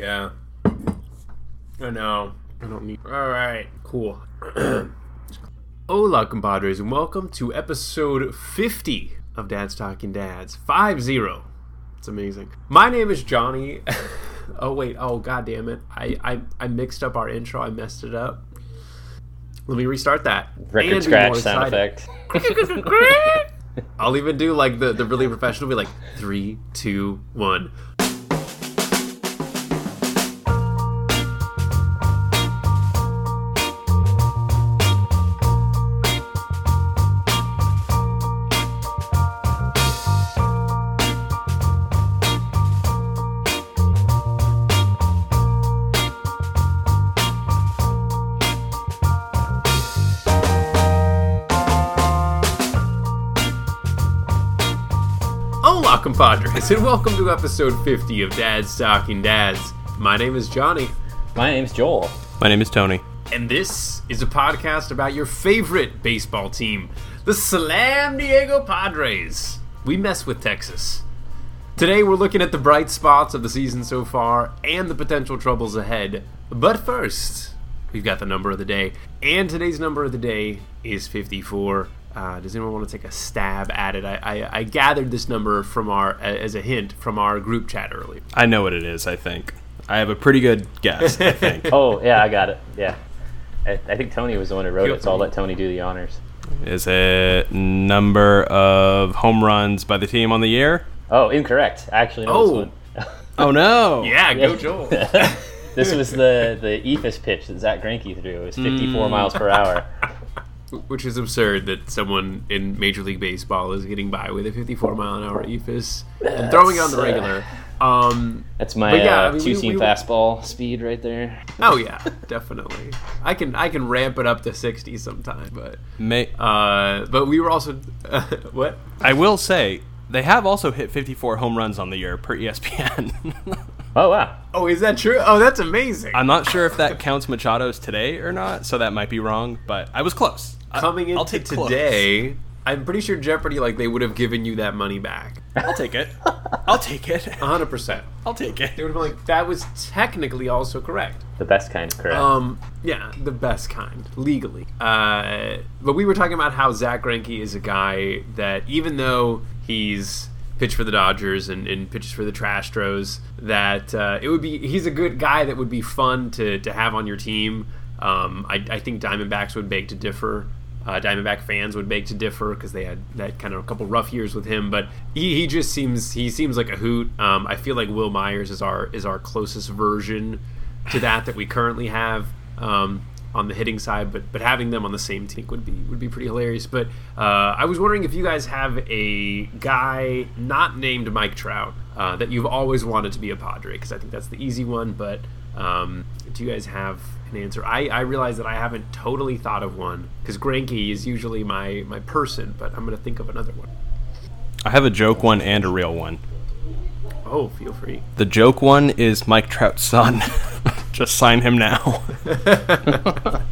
Yeah. I know. I don't need. All right. Cool. Hola, compadres, and welcome to episode 50 of Dad's Talking Dads. 5 0. It's amazing. My name is Johnny. oh, wait. Oh, god damn it. I, I, I mixed up our intro. I messed it up. Let me restart that. Record And scratch sound excited. effect. I'll even do like the, the really professional be like three, two, one. Compadres, and welcome to episode 50 of Dad's Talking Dads. My name is Johnny, My name's Joel. My name is Tony. and this is a podcast about your favorite baseball team, the Slam Diego Padres. We mess with Texas. Today, we're looking at the bright spots of the season so far and the potential troubles ahead. But first, we've got the number of the day, and today's number of the day is 54. Uh, does anyone want to take a stab at it? I, I, I gathered this number from our as a hint from our group chat earlier. I know what it is, I think. I have a pretty good guess, I think. Oh, yeah, I got it. Yeah. I, I think Tony was the one who wrote Feel it, so I'll let Tony do the honors. Is it number of home runs by the team on the year? Oh, incorrect. I actually know Oh. this one. Oh no! Yeah, go Joel. this was the, the Eephus pitch that Zach Greinke threw. It was 54 miles per hour. Which is absurd that someone in Major League Baseball is getting by with a 54 mile an hour eephus and throwing on the uh, regular. Um, That's my yeah, uh, I mean, two-seam fastball speed right there. oh yeah, definitely. I can I can ramp it up to 60 sometime, but May- uh, but we were also what? I will say they have also hit 54 home runs on the year per ESPN. Oh, wow. Oh, is that true? Oh, that's amazing. I'm not sure if that counts Machado's today or not, so that might be wrong, but I was close. I- Coming I'll into take close. today, I'm pretty sure Jeopardy like they would have given you that money back. I'll take it. I'll take it. 100. percent I'll take it. They would have been like that was technically also correct. The best kind, correct. Um, yeah, the best kind legally. Uh, but we were talking about how Zach Greinke is a guy that even though he's pitched for the Dodgers and, and pitches for the Trastros, that uh, it would be he's a good guy that would be fun to, to have on your team. Um, I, I think Diamondbacks would beg to differ. Uh, Diamondback fans would beg to differ because they had that kind of a couple rough years with him, but he, he just seems he seems like a hoot. Um, I feel like Wil Myers is our is our closest version to that that we currently have um, on the hitting side, but but having them on the same team would be would be pretty hilarious. But uh, I was wondering if you guys have a guy not named Mike Trout uh, that you've always wanted to be a Padre because I think that's the easy one. But um, do you guys have an answer? I, I realize that I haven't totally thought of one because Greinke is usually my my person, but I'm gonna think of another one. I have a joke one and a real one. Oh, feel free. The joke one is Mike Trout's son. Just sign him now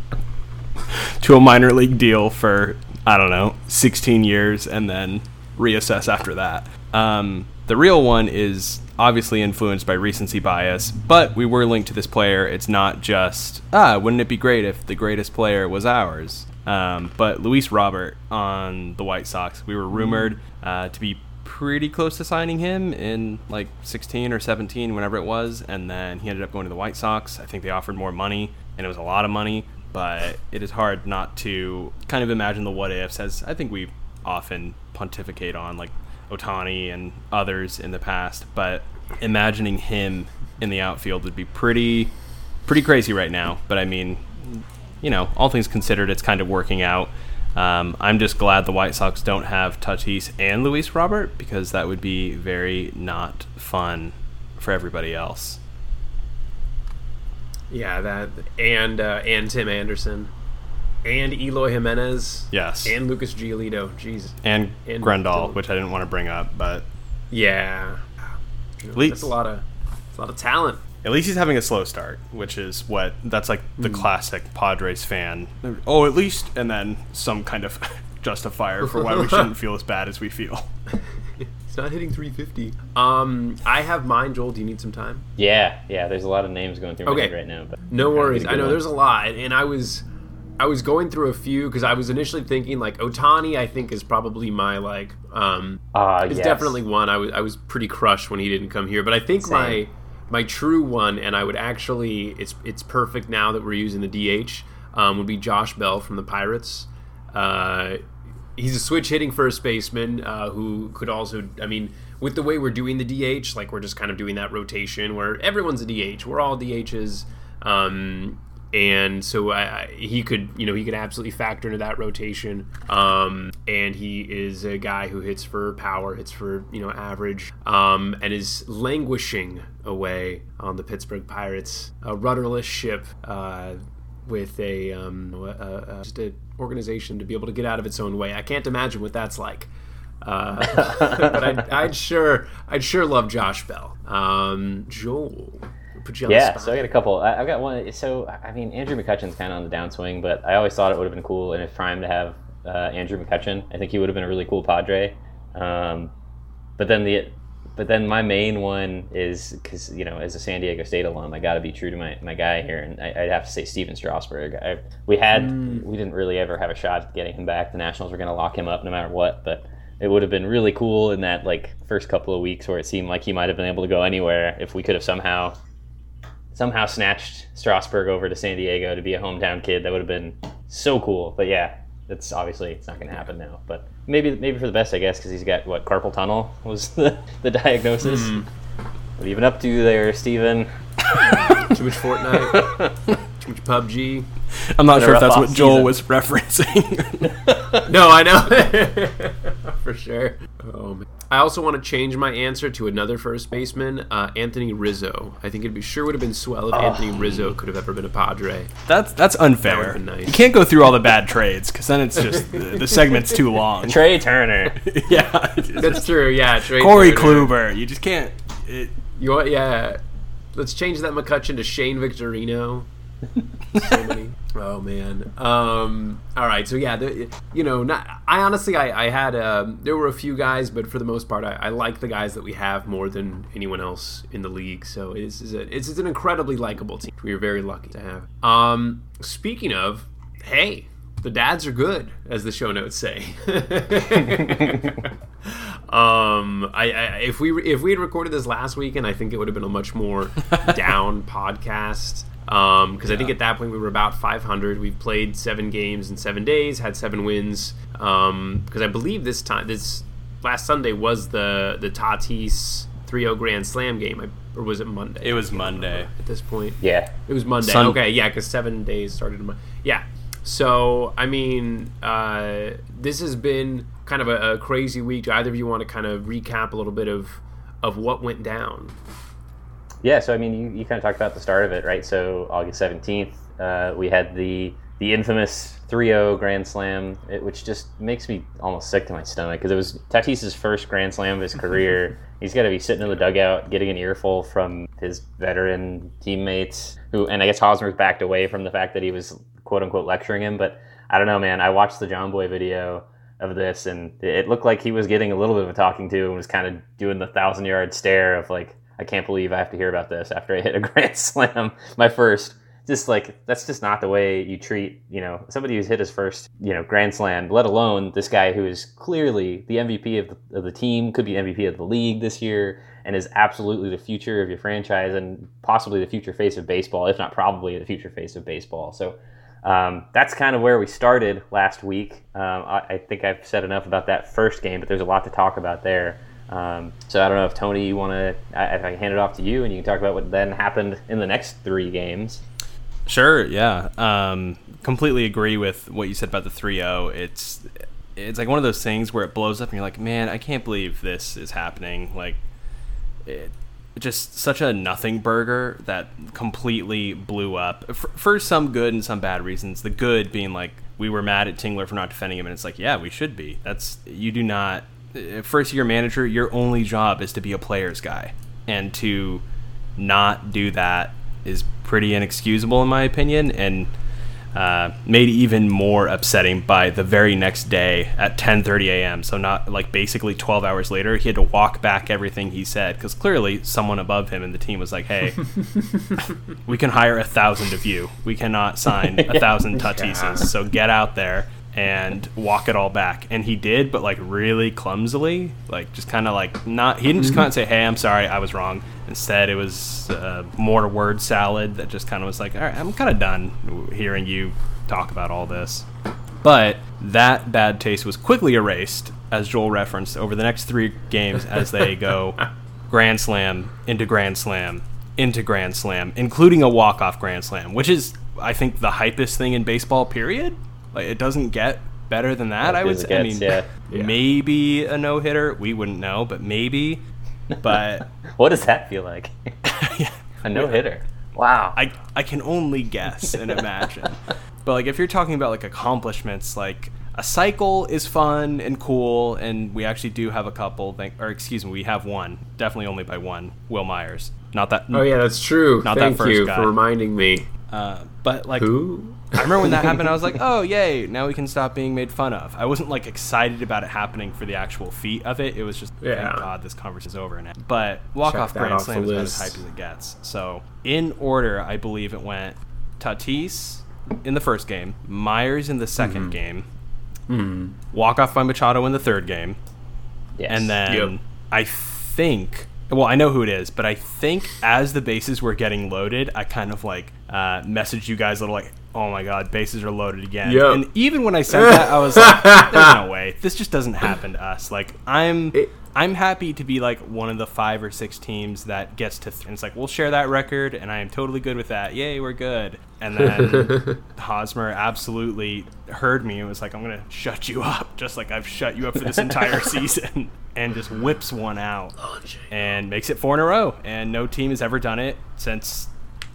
to a minor league deal for I don't know, 16 years, and then reassess after that. Um, the real one is obviously influenced by recency bias, but we were linked to this player. It's not just ah, wouldn't it be great if the greatest player was ours? Um, but Luis Robert on the White Sox, we were rumored uh, to be pretty close to signing him in like 16 or 17, whenever it was, and then he ended up going to the White Sox. I think they offered more money, and it was a lot of money, but it is hard not to kind of imagine the what ifs, as I think we often pontificate on, like Ohtani and others in the past. But imagining him in the outfield would be pretty, pretty crazy right now. But I mean, you know, all things considered, it's kind of working out. Um, I'm just glad the White Sox don't have Tatis and Luis Robert because that would be very not fun for everybody else. Yeah, that and uh, and Tim Anderson, and Eloy Jimenez, Yes, and, and Lucas Giolito. Jeez, and, and Grandal, Dylan. which I didn't want to bring up, but yeah, least- that's a lot of that's a lot of talent. at least he's having a slow start, which is what that's like the classic Padres fan. Oh, at least, and then some kind of justifier for why we shouldn't feel as bad as we feel. He's not hitting 350. Um, I have mine, Joel. Do you need some time? Yeah, yeah. There's a lot of names going through my Okay. head right now, but No worries. I know one. there's a lot, and I was, I was going through a few because I was initially thinking like Ohtani. I think is probably my like, um, Ah, it's yes. definitely one. I was I was pretty crushed when he didn't come here, but I think my my true one, and I would actually, it's it's perfect now that we're using the DH. Um, would be Josh Bell from the Pirates. Uh, he's a switch hitting first baseman uh, who could also, I mean, with the way we're doing the DH, like we're just kind of doing that rotation where everyone's a DH. We're all DHs. Um, and so I, I, he could, you know, he could absolutely factor into that rotation. Um, and he is a guy who hits for power, hits for you know average, um, and is languishing away on the Pittsburgh Pirates, a rudderless ship. Uh, with a, um, a, a, just an organization to be able to get out of its own way. I can't imagine what that's like. Uh, but I'd, I'd sure, I'd sure love Josh Bell. Um, Joel, put you on Yeah, so I got a couple. I, I've got one. So I mean, Andrew McCutchen's kind of on the downswing, but I always thought it would have been cool in his prime to have uh, Andrew McCutchen. I think he would have been a really cool Padre. Um, but then the, but then my main one is because you know as a San Diego State alum, I got to be true to my, my guy here, and I, I'd have to say Stephen Strasburg. I, we had we didn't really ever have a shot at getting him back. The Nationals were going to lock him up no matter what, but it would have been really cool in that like first couple of weeks where it seemed like he might have been able to go anywhere if we could have somehow somehow snatched Strasburg over to San Diego to be a hometown kid. That would have been so cool. But yeah, that's obviously it's not going to happen now. But maybe maybe for the best, I guess, because he's got what carpal tunnel was the, the diagnosis. Hmm. What have you been up to there, Stephen? Too much Fortnite, too much PUBG. I'm not sure if that's what Joel off-season. was referencing. No, I know for sure. Oh man. I also want to change my answer to another first baseman, uh, Anthony Rizzo. I think it'd be sure would have been swell if Anthony Rizzo could have ever been a Padre. that's that's unfair. would've nice. You can't go through all the bad trades because then it's just the, the segment's too long. Trea Turner. yeah, That's true. Yeah, Trea Corey Turner. Kluber. You just can't. It, You want? Yeah. Let's change that McCutchen to Shane Victorino. so many. Oh man. Um. All right. So yeah, the, you know, not. I honestly, I, I had. Um, there were a few guys, but for the most part, I, I like the guys that we have more than anyone else in the league. So it's is it's, it's an incredibly likable team. We are very lucky to have. Um. Speaking of, hey. The dads are good, as the show notes say. um, I, I if we if we had recorded this last weekend, I think it would have been a much more down podcast. Um, because I think at that point we were about 500. We've played seven games in seven days, had seven wins. Um, because I believe this time this last Sunday was the the Tatis 3-0 Grand Slam game, I, or was it Monday? it was Monday. At this point, Yeah. it was Monday. Sun- okay, yeah, because seven days started. Mon- yeah. So I mean, uh, this has been kind of a, a crazy week. Do either of you want to kind of recap a little bit of of what went down? Yeah, so I mean, you, you kind of talked about the start of it, right? So August seventeenth, uh, we had the the infamous 3-0 Grand Slam, it, which just makes me almost sick to my stomach because it was Tatis's first Grand Slam of his career. He's got to be sitting in the dugout getting an earful from his veteran teammates, who, and I guess Hosmer's backed away from the fact that he was quote unquote lecturing him. But I don't know, man. I watched the Jomboy video of this, and it looked like he was getting a little bit of a talking to and was kind of doing the thousand yard stare of like, I can't believe I have to hear about this after I hit a grand slam, my first. Just like that's just not the way you treat, you know, somebody who's hit his first, you know, grand slam. Let alone this guy who is clearly the MVP of the, of the team, could be MVP of the league this year, and is absolutely the future of your franchise and possibly the future face of baseball, if not probably the future face of baseball. So um, that's kind of where we started last week. Um, I, I think I've said enough about that first game, but there's a lot to talk about there. Um, so I don't know if Tony, you want to, if I hand it off to you, and you can talk about what then happened in the next three games. Sure, yeah. Um, completely agree with what you said about the 3-0. It's it's like one of those things where it blows up and you're like, "Man, I can't believe this is happening." Like it just such a nothing burger that completely blew up for, for some good and some bad reasons. The good being like we were mad at Tingler for not defending him and it's like, "Yeah, we should be." That's you do not first year manager, your only job is to be a player's guy and to not do that is pretty inexcusable in my opinion and uh, made even more upsetting by the very next day at 10:30 a.m. So not like basically 12 hours later, he had to walk back everything he said because clearly someone above him in the team was like, "Hey, we can hire a thousand of you. We cannot sign a thousand Tatises. So get out there." And walk it all back, and he did, but like really clumsily, like just kind of like not. He didn't just come out and say, "Hey, I'm sorry, I was wrong." Instead, it was uh, more word salad that just kind of was like, all right, I'm kind of done hearing you talk about all this. But that bad taste was quickly erased, as Joel referenced, over the next three games as they go Grand Slam into Grand Slam into Grand Slam, including a walk off Grand Slam, which is, I think, the hypest thing in baseball, period. Like, it doesn't get better than that, I would As it say. I mean, yeah. maybe a no hitter. We wouldn't know, but maybe. But What does that feel like? a no hitter. Wow. I I can only guess and imagine. but like if you're talking about like accomplishments, like a cycle is fun and cool, and we actually do have a couple. Thank, or excuse me, we have one. Definitely only by one. Wil Myers. Not that. Oh yeah, that's true. Not that Thank first you guy. for reminding me. Uh, but like Who? I remember when that happened, I was like, oh, yay, now we can stop being made fun of. I wasn't like excited about it happening for the actual feat of it. It was just, Yeah. thank God this conference is over now. But walk off Check Grand Slam is about as hype as it gets. So, in order, I believe it went Tatis in the first game, Myers in the 2nd game, walk off by Machado in the third game, yes. and then Yep. I think, well, I know who it is, but I think as the bases were getting loaded, I kind of like uh, messaged you guys a little like, oh my god, bases are loaded again. Yep. And even when I said that, I was like, there's no way. This just doesn't happen to us. Like, I'm. It- I'm happy to be like one of the five or six teams that gets to. Th- and it's like we'll share that record, and I am totally good with that. Yay, we're good. And then Hosmer absolutely heard me and was like, "I'm gonna shut you up, just like I've shut you up for this entire season," and just whips one out oh, and makes it four in a row. And no team has ever done it since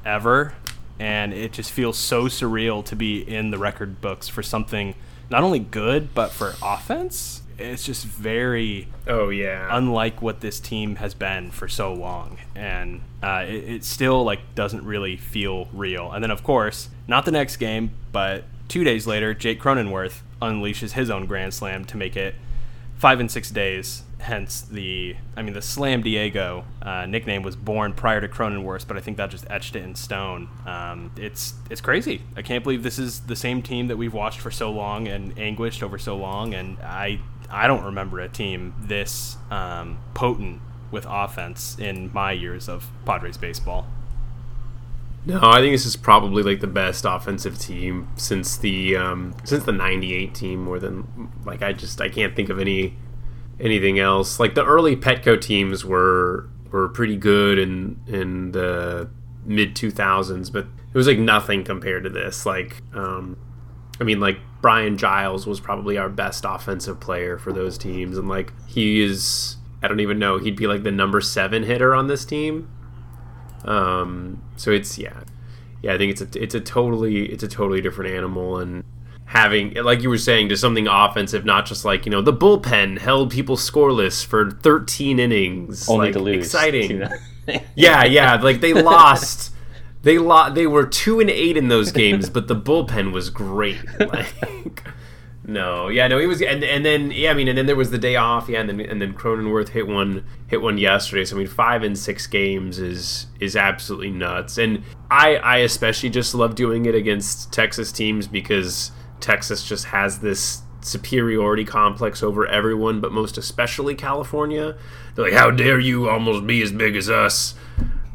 ever. And it just feels so surreal to be in the record books for something not only good but for offense. It's just very Oh yeah. unlike what this team has been for so long, and uh, it, it still like doesn't really feel real. And then, of course, not the next game, but two days later, Jake Cronenworth unleashes his own grand slam to make it five and six days. Hence the, I mean, the Slam Diego uh, nickname was born prior to Cronenworth, but I think that just etched it in stone. Um, it's it's crazy. I can't believe this is the same team that we've watched for so long and anguished over so long, and I I don't remember a team this um, potent with offense in my years of Padres baseball. No, I think this is probably like the best offensive team since the um, since the '98 team. More than like I just I can't think of any anything else. Like the early Petco teams were were pretty good in in the mid 2000s, but it was like nothing compared to this. Like, um, I mean, like Brian Giles was probably our best offensive player for those teams, and like he is. I don't even know. He'd be like the number seven hitter on this team. Um, so it's yeah, yeah. I think it's a it's a totally it's a totally different animal, and having like you were saying, to something offensive, not just like you know the bullpen held people scoreless for 13 innings, Only like, to lose. exciting. Yeah, yeah. Like they lost. They lost. They were two and eight in those games, but the bullpen was great. Like, no, yeah, no. He was, and and then yeah, I mean, and then there was the day off, yeah, and then and then Cronenworth hit one hit one yesterday. So I mean, five and six games is is absolutely nuts. And I I especially just love doing it against Texas teams because Texas just has this superiority complex over everyone, but most especially California. They're like, "How dare you almost be as big as us?"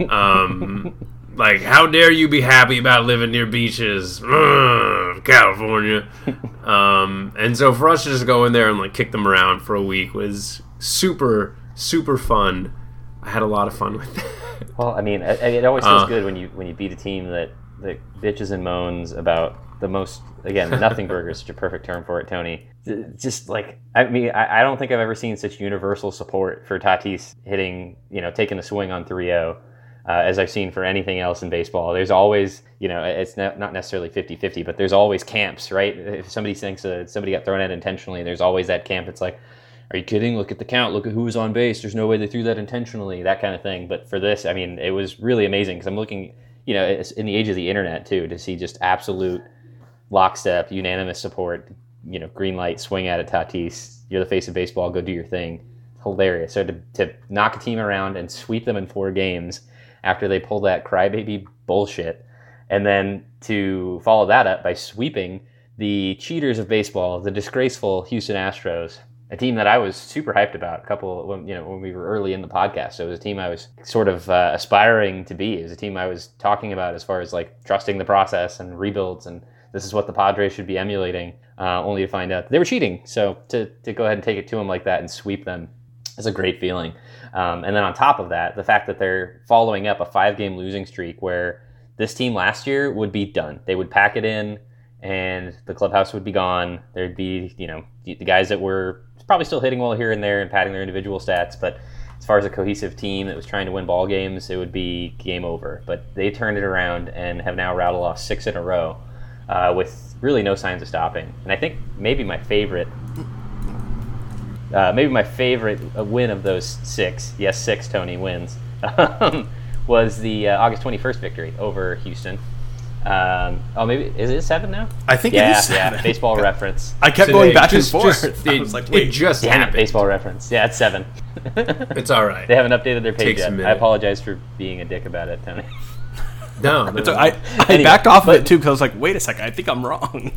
Um, like, "How dare you be happy about living near beaches, Ugh, California?" Um, and so for us to just go in there and like kick them around for a week was super super fun. I had a lot of fun with that. Well, I mean, it, it always feels Uh. good when you when you beat a team that that bitches and moans about the most. Again, nothing burger is such a perfect term for it, Tony. Just like I mean, I, I don't think I've ever seen such universal support for Tatis hitting, you know, taking a swing on 3-0 uh, as I've seen for anything else in baseball. There's always, you know, it's not, not necessarily 50-50, but there's always camps, right? If somebody thinks uh, somebody got thrown out intentionally, there's always that camp. It's like, are you kidding? Look at the count. Look at who was on base. There's no way they threw that intentionally. That kind of thing. But for this, I mean, it was really amazing because I'm looking, you know, in the age of the internet too, to see just absolute lockstep, unanimous support. You know, green light, swing at it, Tatis. You're the face of baseball. Go do your thing. Hilarious. So to, to knock a team around and sweep them in four games after they pull that crybaby bullshit, and then to follow that up by sweeping the cheaters of baseball, the disgraceful Houston Astros, a team that I was super hyped about. A couple, when, you know, when we were early in the podcast, so it was a team I was sort of uh, aspiring to be. It was a team I was talking about as far as like trusting the process and rebuilds, and this is what the Padres should be emulating. Uh, only to find out they were cheating. So to to go ahead and take it to them like that and sweep them is a great feeling. Um, and then on top of that, the fact that they're following up a five game losing streak where this team last year would be done. They would pack it in and the clubhouse would be gone. There'd be, you know, the guys that were probably still hitting well here and there and padding their individual stats, but as far as a cohesive team that was trying to win ball games, it would be game over. But they turned it around and have now rattled off six in a row uh, with really no signs of stopping. And I think maybe my favorite, uh, maybe my favorite win of those six, yes, six Tony wins, was the uh, August 21st victory over Houston. Um, oh, maybe is it seven now? I think yeah, it is seven. yeah. Baseball reference. I kept Today, going back just- and forth. just- I it, was like, it just Damn it, happened. baseball reference. Yeah, it's seven. It's all right. They haven't updated their page Takes yet. I apologize for being a dick about it, Tony. No, no, So no. I, I Anyway, backed off of it too because I was like, wait a second, I think I'm wrong.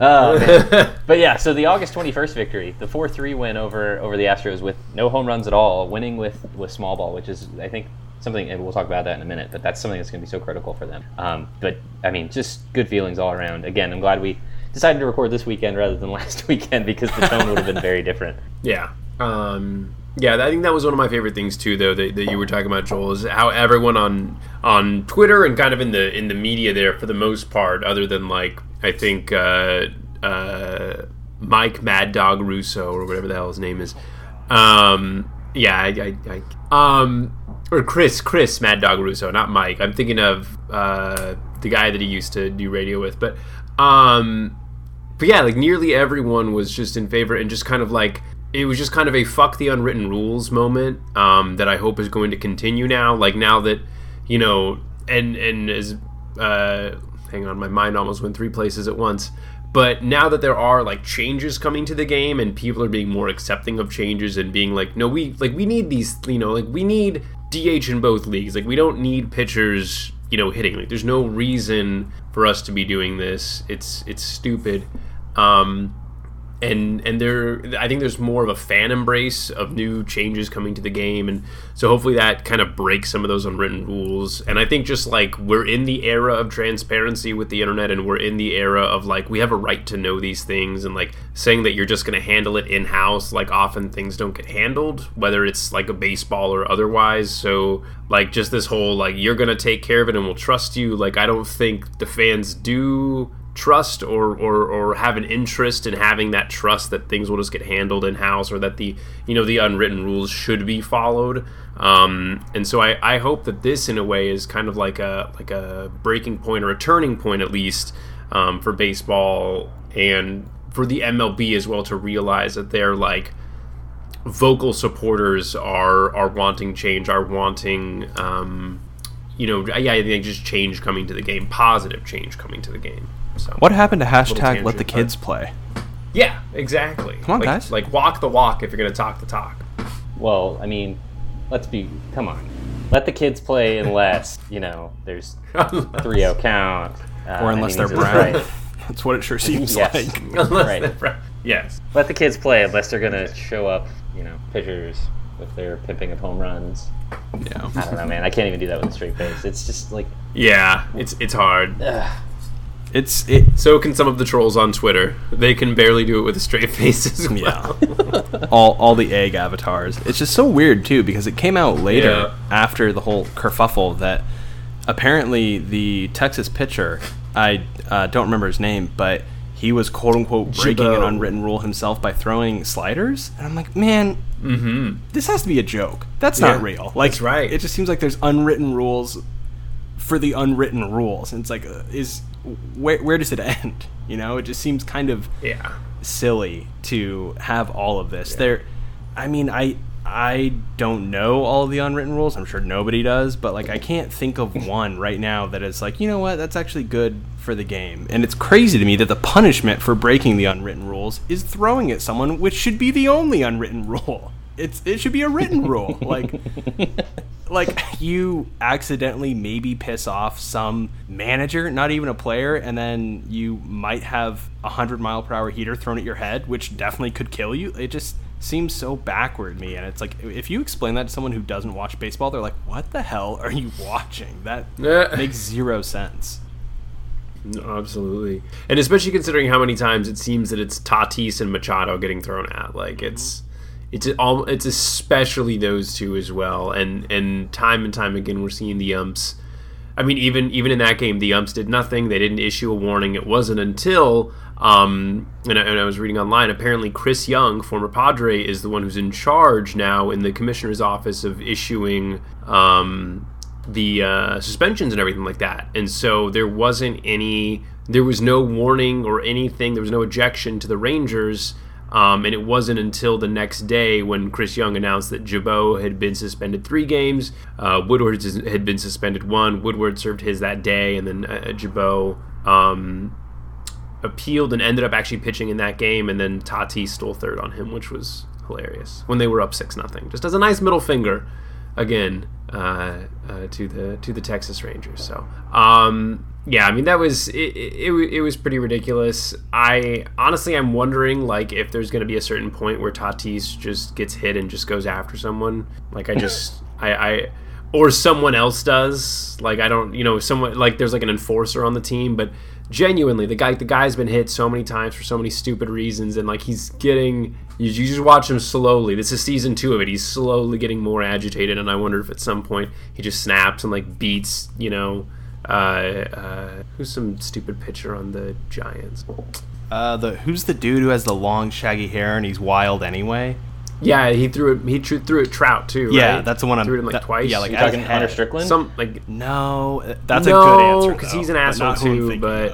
Oh, man. but yeah, so the August 21st victory, the 4-3 win over over the Astros with no home runs at all, winning with with small ball, which is I think something and we'll talk about that in a minute, but that's something that's going to be so critical for them. Um, but I mean, just good feelings all around. Again, I'm glad we decided to record this weekend rather than last weekend because the tone would have been very different. Yeah. Um, yeah, I think that was one of my favorite things too, though that, that you were talking about, Joel, is how everyone on on Twitter and kind of in the in the media there, for the most part, other than like I think uh, uh, Mike Mad Dog Russo or whatever the hell his name is. Um, yeah, I, I, I um, or Chris Chris Mad Dog Russo, not Mike. I'm thinking of uh, the guy that he used to do radio with, but um, but yeah, like nearly everyone was just in favor and just kind of like it was just kind of a fuck the unwritten rules moment um, that I hope is going to continue now. Like now that you know, and and as uh, hang on, my mind almost went three places at once. But now that there are like changes coming to the game and people are being more accepting of changes and being like, no, we like we need these, you know, like we need DH in both leagues. Like we don't need pitchers, you know, hitting. Like there's no reason for us to be doing this. It's it's stupid. Um, and and there I think there's more of a fan embrace of new changes coming to the game. And so hopefully that kind of breaks some of those unwritten rules. And I think just like we're in the era of transparency with the internet and we're in the era of like we have a right to know these things. And like saying that you're just going to handle it in house like often things don't get handled whether it's like a baseball or otherwise. So like just this whole like you're going to take care of it and we'll trust you. Like I don't think the fans do trust or, or or have an interest in having that trust that things will just get handled in house or that the you know the unwritten rules should be followed. Um, and so I, I hope that this in a way is kind of like a like a breaking point or a turning point at least um, for baseball and for the MLB as well to realize that they're like vocal supporters are are wanting change are wanting um, you know yeah I think just change coming to the game positive change coming to the game so What happened to hashtag let the but- kids play? yeah exactly Come on, like, guys. like walk the walk if you're gonna talk the talk Well, I mean, let's be come on. Let the kids play unless, you know, there's a 3-0 count. Uh, Or unless they're innings brown. right. That's what it sure seems Yes. like. Unless Right. they're fr- yes Let the kids play unless they're gonna show up, you know, pitchers with their pimping of home runs. Yeah. I don't know, man. I can't even do that with a straight face. It's just like, yeah it's it's hard ugh. It's it so can some of the trolls on Twitter they can barely do it with a straight face as well Yeah. all all the egg avatars. It's just so weird too because it came out later Yeah. after the whole kerfuffle that apparently the Texas pitcher, I uh, don't remember his name, but he was quote unquote breaking an unwritten rule himself by throwing sliders, and I'm like, man, mm-hmm this has to be a joke. That's not real. Like, that's right. It just seems like there's unwritten rules for the unwritten rules, and it's like, uh, is where where does it end? You know, it just seems kind of yeah silly to have all of this. There, I mean, I I don't know all the unwritten rules. I'm sure nobody does, but like I can't think of one right now that is like, you know what, that's actually good for the game. And it's crazy to me that the punishment for breaking the unwritten rules is throwing at someone, which should be the only unwritten rule. It's it should be a written rule. Like like you accidentally maybe piss off some manager, not even a player, and then you might have a hundred mile per hour heater thrown at your head, which definitely could kill you. It just seems so backward to me, and it's like if you explain that to someone who doesn't watch baseball, they're like, "What the hell are you watching?" That makes zero sense. No, absolutely, and especially considering how many times it seems that it's Tatis and Machado getting thrown at. Like it's mm-hmm. It's all it's especially those two as well, and and time and time again we're seeing the umps. I mean, even even in that game, the umps did nothing. They didn't issue a warning. It wasn't until um, and, I, and I was reading online. Apparently, Chris Young, former Padre, is the one who's in charge now in the commissioner's office of issuing um, the uh, suspensions and everything like that. And so there wasn't any, there was no warning or anything. There was no ejection to the Rangers. Um, and it wasn't until the next day when Chris Young announced that Gibaut had been suspended three games, uh, Woodward had been suspended one. Woodward served his that day, and then uh, Gibaut um, appealed and ended up actually pitching in that game. And then Tati stole third on him, which was hilarious when they were up six nothing. Just as a nice middle finger, again uh, uh, to the to the Texas Rangers. So um, yeah, I mean that was it, it, it, was pretty ridiculous. I honestly I'm wondering like if there's going to be a certain point where Tatis just gets hit and just goes after someone. Like I just I, I or someone else does. Like I don't you know someone like there's like an enforcer on the team, but genuinely the guy the guy's been hit so many times for so many stupid reasons and like he's getting you, you just watch him slowly. This is season two of it. He's slowly getting more agitated and i wonder if at some point he just snaps and like beats you know uh, uh, who's some stupid pitcher on the giants? Uh, the who's the dude who has the long shaggy hair and he's wild anyway? Yeah he threw it he threw, threw it trout too Yeah, right? that's the one I'm threw it in like that- twice yeah, like You as talking head. Hunter Strickland? some like No, uh, that's a good answer because he's an asshole not too but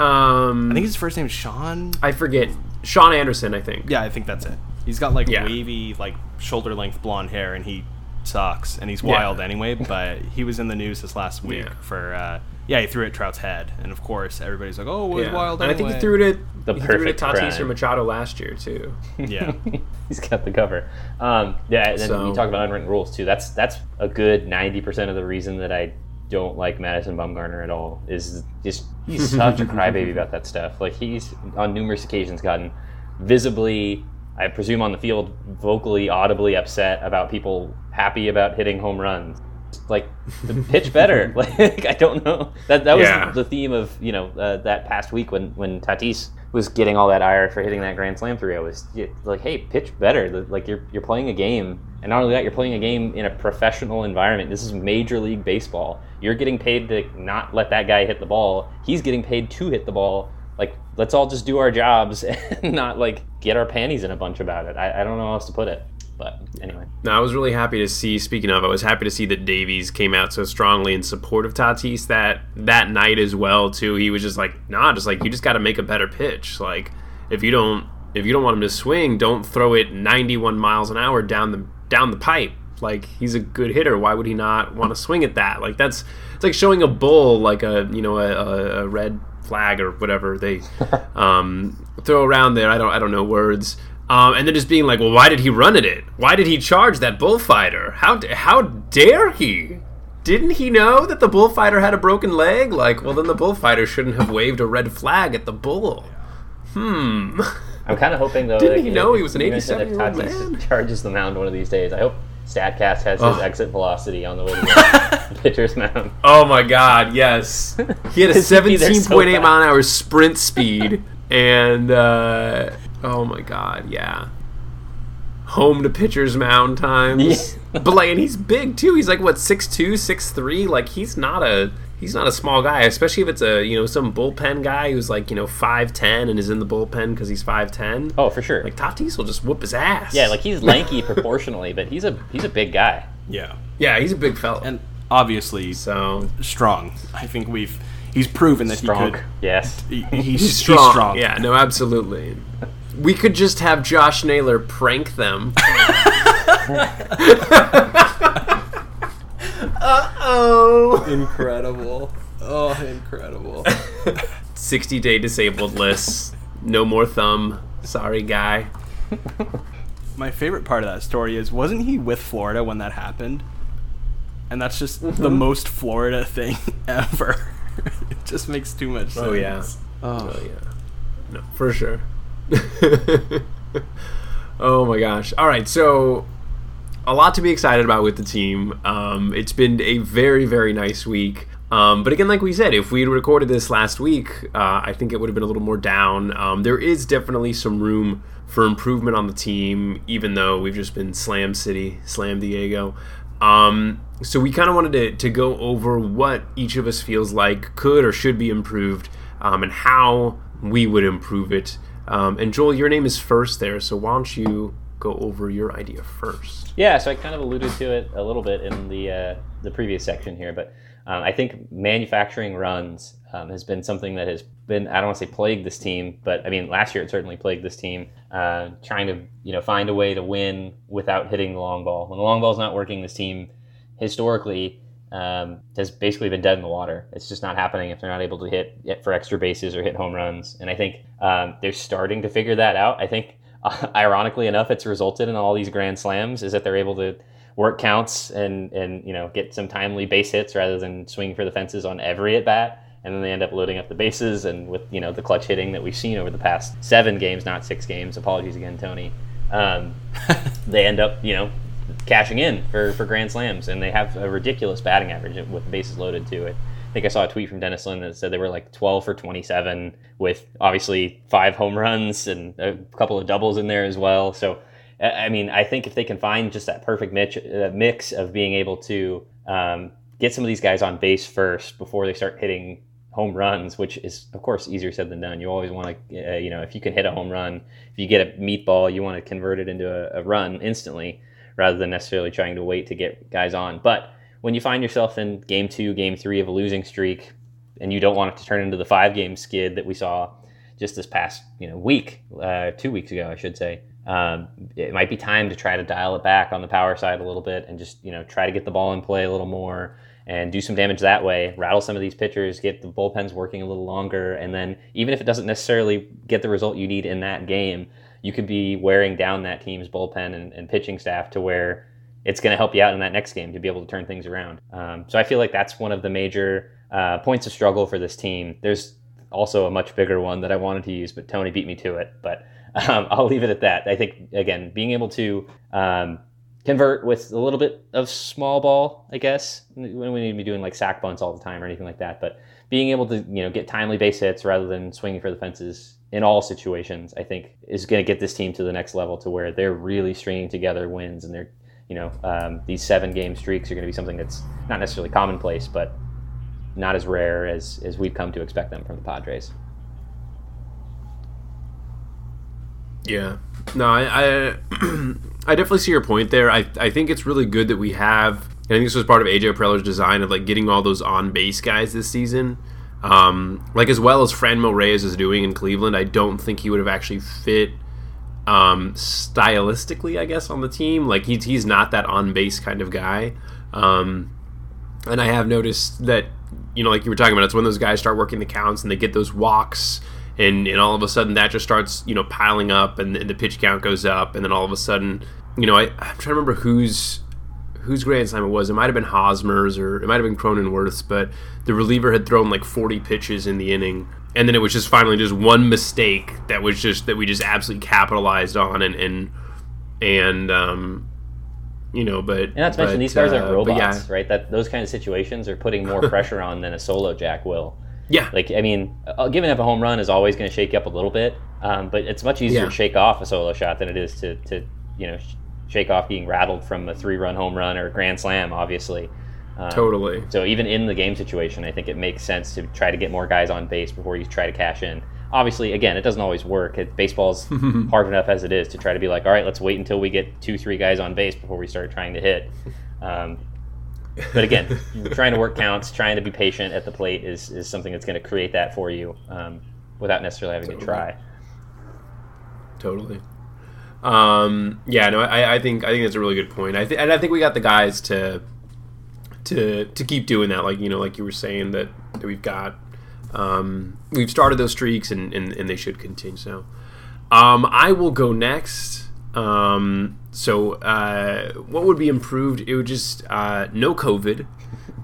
um I think his first name is Sean. I forget sean anderson i think Yeah, I think that's it. He's got like Yeah. wavy, like shoulder length blonde hair, and he sucks, and he's Yeah. wild anyway. But he was in the news this last week Yeah. for uh, yeah, he threw it at Trout's head, and of course everybody's like, oh, well, he's Yeah. wild. And I think he threw it at The he threw it at Tatis crime. or Machado last year too. Yeah, He's got the cover. Um, yeah, and then So- you talk about unwritten rules too. That's that's a good ninety percent of the reason that I don't like Madison Bumgarner at all. Is just he's such a crybaby about that stuff. Like he's on numerous occasions gotten visibly, I presume on the field, vocally, audibly upset about people happy about hitting home runs. Like the pitch better. like I don't know. That that was Yeah. the theme of you know uh, that past week when when Tatis was getting all that ire for hitting that grand slam 3 I was like hey pitch better like you're you're playing a game and not only that you're playing a game in a professional environment this is major league baseball you're getting paid to not let that guy hit the ball he's getting paid to hit the ball like let's all just do our jobs and not like get our panties in a bunch about it i, I don't know how else to put it but anyway No, I was really happy to see. Speaking of, I was happy to see that Davies came out so strongly in support of Tatis that that night as well. Too, he was just like, nah, just like you just got to make a better pitch. Like if you don't, if you don't want him to swing, don't throw it 91 miles an hour down the down the pipe. Like he's a good hitter. Why would he not want to swing at that? Like that's it's like showing a bull like a you know a, a, a red flag or whatever they um, throw around there. I don't I don't know words. Um, and then just being like, well, why did he run at it? Why did he charge that bullfighter? How how dare he? Didn't he know that the bullfighter had a broken leg? Like, well, then the bullfighter shouldn't have waved a red flag at the bull. Hmm. i'm kind of hoping though Didn't that he if- know he was an even if 87-year-old Tatis man? charges the mound one of these days i hope statcast has his Oh. exit velocity on the way to the pitcher's mound Oh my God! Yes, he had a Because he'd be there so seventeen point eight mile an hour sprint speed, and uh, oh my God, yeah. Home to pitcher's mound times, Yeah. but like, and he's big too. He's like what 6'2", 6'3". Like he's not a he's not a small guy, especially if it's a you know some bullpen guy who's like you know five ten and is in the bullpen because he's five ten. oh for sure Like Tatis will just whoop his ass. Yeah, like he's lanky proportionally, but he's a he's a big guy. yeah, yeah, he's a big fella. and obviously so strong. I think we've he's proven that Strong. he could. Yes. He, he's, He's he's strong. strong. Yeah, no, absolutely. We could just have Josh Naylor prank them oh. Incredible. Oh, incredible. 60 day disabled list. No more thumb. Sorry, guy. My favorite part of that story is wasn't he with Florida when that happened? And that's just Mm-hmm. the most Florida thing ever. it just makes too much sense. Oh, yeah. Oh, Oh, yeah. No, for sure. oh, my gosh. All right, so a lot to be excited about with the team. Um, it's been a very, very nice week. Um, but again, like we said, if we had recorded this last week, uh, I think it would have been a little more down. Um, there is definitely some room for improvement on the team, even though we've just been Slam City, Slam Diego. Um, so we kind of wanted to, to go over what each of us feels like could or should be improved um, and how we would improve it. Um, and Joel, your name is first there, so why don't you go over your idea first? Yeah, so I kind of alluded to it a little bit in the uh, the previous section here, but um, I think manufacturing runs um, has been something that has been I don't want to say plagued this team, but I mean last year it certainly plagued this team. Uh, trying to you know find a way to win without hitting the long ball. When the long ball's not working, this team historically um, has basically been dead in the water. It's just not happening if they're not able to hit, for extra bases or hit home runs. And I think um, they're starting to figure that out. I think, ironically enough, it's resulted in all these grand slams is that they're able to work counts and and you know get some timely base hits rather than swing for the fences on every at bat. And then they end up loading up the bases and with you know the clutch hitting that we've seen over the past seven games, not six games. Apologies again, Tony. Um, they end up you know cashing in for, for grand slams, and they have a ridiculous batting average with bases loaded too. I think I saw a tweet from Dennis Lin that said they were like 12 for 27 with obviously five home runs and a couple of doubles in there as well. So, I mean, I think if they can find just that perfect mix, uh, mix of being able to um, get some of these guys on base first before they start hitting home runs, which is of course easier said than done. You always want to, uh, you know, if you can hit a home run, if you get a meatball, you want to convert it into a, a run instantly rather than necessarily trying to wait to get guys on. But when you find yourself in game two, game three of a losing streak, and you don't want it to turn into the five game skid that we saw just this past you know week, uh, two weeks ago, I should say. Um, it might be time to try to dial it back on the power side a little bit and just you know try to get the ball in play a little more and do some damage that way. Rattle some of these pitchers, get the bullpens working a little longer, and then even if it doesn't necessarily get the result you need in that game, you could be wearing down that team's bullpen and, and pitching staff to where it's going to help you out in that next game to be able to turn things around. Um, so I feel like that's one of the major uh, points of struggle for this team. There's also a much bigger one that I wanted to use, but Tony beat me to it. But um, I'll leave it at that. I think again, being able to um, convert with a little bit of small ball, I guess, we need to be doing like sack bunts all the time or anything like that, but being able to you know get timely base hits rather than swinging for the fences in all situations, I think is going to get this team to the next level to where they're really stringing together wins and they're you know um, these seven game streaks are going to be something that's not necessarily commonplace, but not as rare as as we've come to expect them from the Padres. Yeah. No, I I, I definitely see your point there. I, I think it's really good that we have. I think this was part of AJ Preller's design of like getting all those on base guys this season. Um, like as well as Franmil Reyes is doing in Cleveland, I don't think he would have actually fit um, stylistically, I guess, on the team. Like he's he's not that on base kind of guy. Um, and I have noticed that you know, like you were talking about, it's when those guys start working the counts and they get those walks and, and all of a sudden that just starts you know piling up and, and the pitch count goes up and then all of a sudden you know I, i'm trying to remember whose whose grand slam it was it might have been hosmer's or it might have been cronenworth's but the reliever had thrown like 40 pitches in the inning and then it was just finally just one mistake that was just that we just absolutely capitalized on and and and um you know but And not to mention these guys uh, aren't robots, yeah. right? That those kind of situations are putting more pressure on than a solo jack will. yeah Like, I mean, uh, giving up a home run is always going to shake you up a little bit, um, but it's much easier Yeah. to shake off a solo shot than it is to, to you know, sh- shake off being rattled from a three-run home run or a grand slam, obviously. Um, totally So even in the game situation, I think it makes sense to try to get more guys on base before you try to cash in. Obviously, again, it doesn't always work. It, baseball's hard enough as it is to try to be like, all right, let's wait until we get two, three guys on base before we start trying to hit. Um, but again, trying to work counts, trying to be patient at the plate is, is something that's going to create that for you um, without necessarily having to try. Totally. Um, yeah, no, I, I think I think that's a really good point. I th- and I think we got the guys to to to keep doing that. Like you know, like you were saying that, that we've got um, we've started those streaks and, and, and they should continue. So um, I will go next. Um, so uh, what would be improved? It would just uh, no COVID.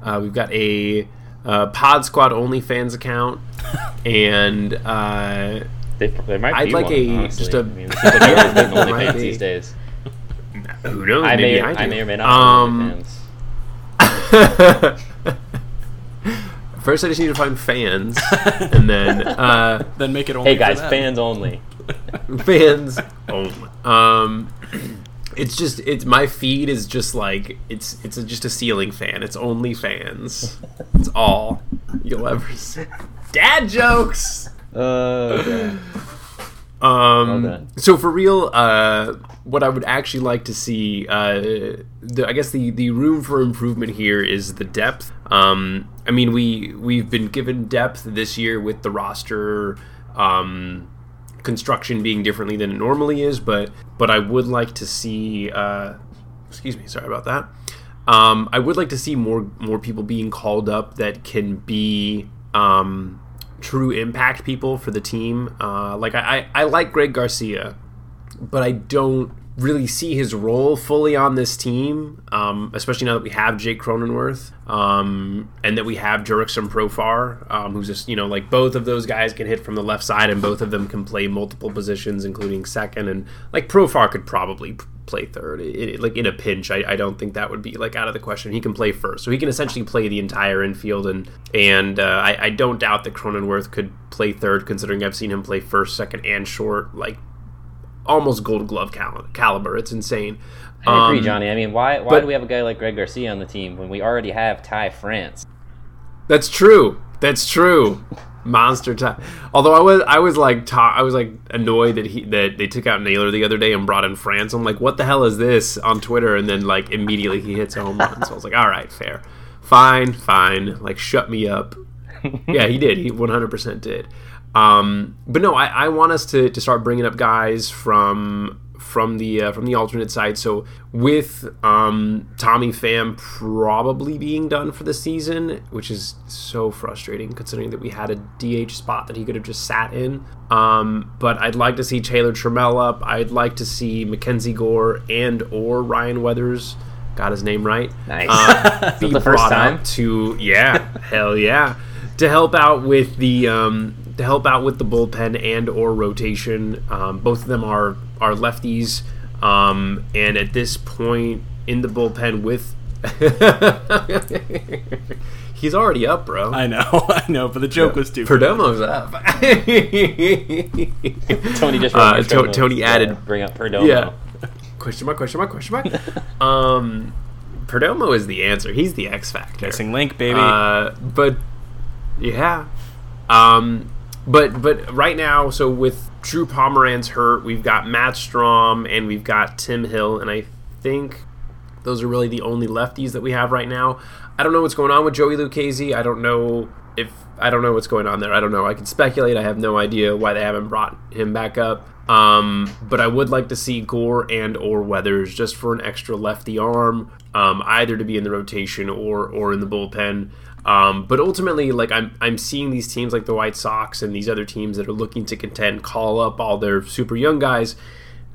Uh, we've got a uh, Pod Squad OnlyFans account, and uh, They, there might be I'd be like one, a- honestly. just a- I mean, it seems like everyone's getting There might OnlyFans these days. who knows? I maybe may, I, I, may or may not. Um, have OnlyFans. First, I just need to find fans, and then uh, Then make it only. Hey for guys, them. fans only. fans only. Um, it's just it's my feed is just like it's it's a, just a ceiling fan. It's only fans. It's all you'll ever see. Dad jokes. Oh, okay. Um, Well so for real, uh, what I would actually like to see, uh, the, I guess the, the room for improvement here is the depth. Um, I mean, we we've been given depth this year with the roster um, construction being differently than it normally is, but but I would like to see. Uh, excuse me, sorry about that. Um, I would like to see more more people being called up that can be um, true impact people for the team. Uh, like I, I, I like Greg Garcia, but I don't really see his role fully on this team, um, especially now that we have Jake Cronenworth um, and that we have Jurickson Profar, um, who's just, you know, like both of those guys can hit from the left side and both of them can play multiple positions, including second. And like Profar could probably play third. It, it- like in a pinch, I, I don't think that would be like out of the question. He can play first, so he can essentially play the entire infield. And and uh, I, I don't doubt that Cronenworth could play third, considering I've seen him play first, second, and short. Like almost gold glove cal- caliber. It's insane. I agree, Um, Johnny. I mean, why why but- do we have a guy like Greg Garcia on the team when we already have Ty France? That's true. That's true. Monster Ty. Although I was, I was like, ta- I was like annoyed that he that they took out Naylor the other day and brought in France. I'm like, what the hell is this on Twitter? And then like immediately he hits a home run. So I was like, all right, fair, fine, fine. Like shut me up. yeah, he did. He 100% did. Um, but no, I, I want us to, to start bringing up guys from from the uh, from the alternate side. So with um, Tommy Pham probably being done for the season, which is so frustrating considering that we had a DH spot that he could have just sat in. Um, but I'd like to see Taylor Trammell up. I'd like to see Mackenzie Gore and or Ryan Weathers. Got his name right. Nice. Uh, be the first time? to yeah, hell yeah, to help out with the um, to help out with the bullpen and or rotation. Um, both of them are are lefties, um, and at this point in the bullpen with. He's already up, bro. I know, I know, but the joke was too. Perdomo's up. Tony just Uh, wrote To- Tony added- bring up Perdomo. Yeah. question mark? Question mark? Question mark? um, Perdomo is the answer. He's the X factor. Missing link, baby. Uh, but yeah, um, but but right now, so with Drew Pomeranz hurt, we've got Matt Strahm and we've got Tim Hill, and I think those are really the only lefties that we have right now. I don't know what's going on with Joey Lucchesi. I don't know if I don't know what's going on there. I don't know. I can speculate. I have no idea why they haven't brought him back up. Um, but I would like to see Gore and or Weathers just for an extra lefty arm, um, either to be in the rotation or or in the bullpen. Um, but ultimately, like I'm I'm seeing these teams like the White Sox and these other teams that are looking to contend call up all their super young guys.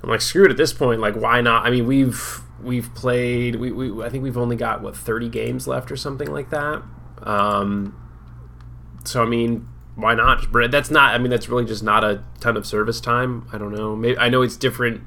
I'm like, screw it at this point. Like, why not? I mean, we've we've played. We, we I think we've only got what 30 games left or something like that. Um, so I mean, why not? That's not. I mean, that's really just not a ton of service time. I don't know. Maybe I know it's different.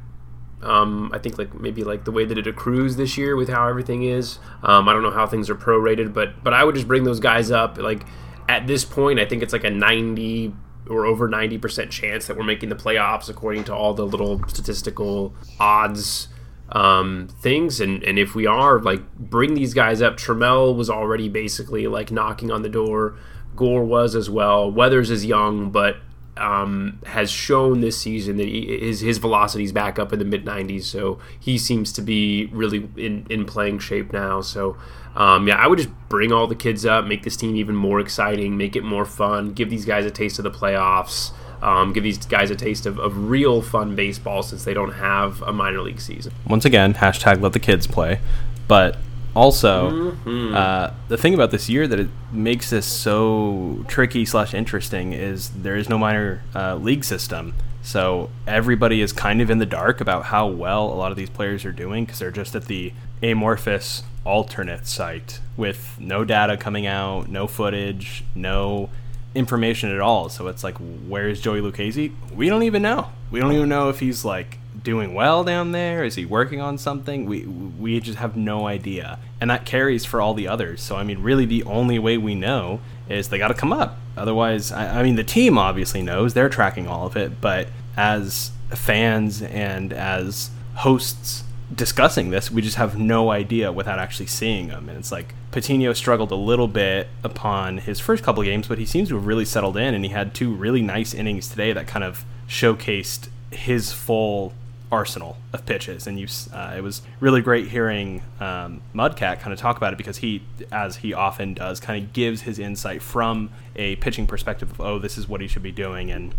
Um, I think like maybe like the way that it accrues this year with how everything is. Um, I don't know how things are prorated, but but I would just bring those guys up. Like at this point, I think it's like a 90 or over 90% chance that we're making the playoffs according to all the little statistical odds um, things. And, and if we are, like, bring these guys up. Trammell was already basically like knocking on the door. Gore was as well. Weathers is young, but um, has shown this season that he, his his velocity's back up in the mid 90s. So he seems to be really in, in playing shape now. So um, yeah, I would just bring all the kids up, make this team even more exciting, make it more fun, give these guys a taste of the playoffs. um, give these guys a taste of, of real fun baseball since they don't have a minor league season. Once again, hashtag let the kids play. But also, uh, the thing about this year that it makes this so tricky slash interesting is there is no minor uh, league system. So everybody is kind of in the dark about how well a lot of these players are doing because they're just at the amorphous alternate site with no data coming out, no footage, no information at all. So it's like, where's Joey Lucchesi? We don't even know. We don't even know if he's like doing well down there. Is he working on something? We we just have no idea, and that carries for all the others. So I mean, really, the only way we know is they got to come up. Otherwise, I, I mean, the team obviously knows they're tracking all of it, but as fans and as hosts discussing this, we just have no idea without actually seeing them. And it's like Patino struggled a little bit upon his first couple games, but he seems to have really settled in, and he had two really nice innings today that kind of showcased his full arsenal of pitches. And you, uh, it was really great hearing um, Mudcat kind of talk about it because he, as he often does, kind of gives his insight from a pitching perspective of, oh, this is what he should be doing, and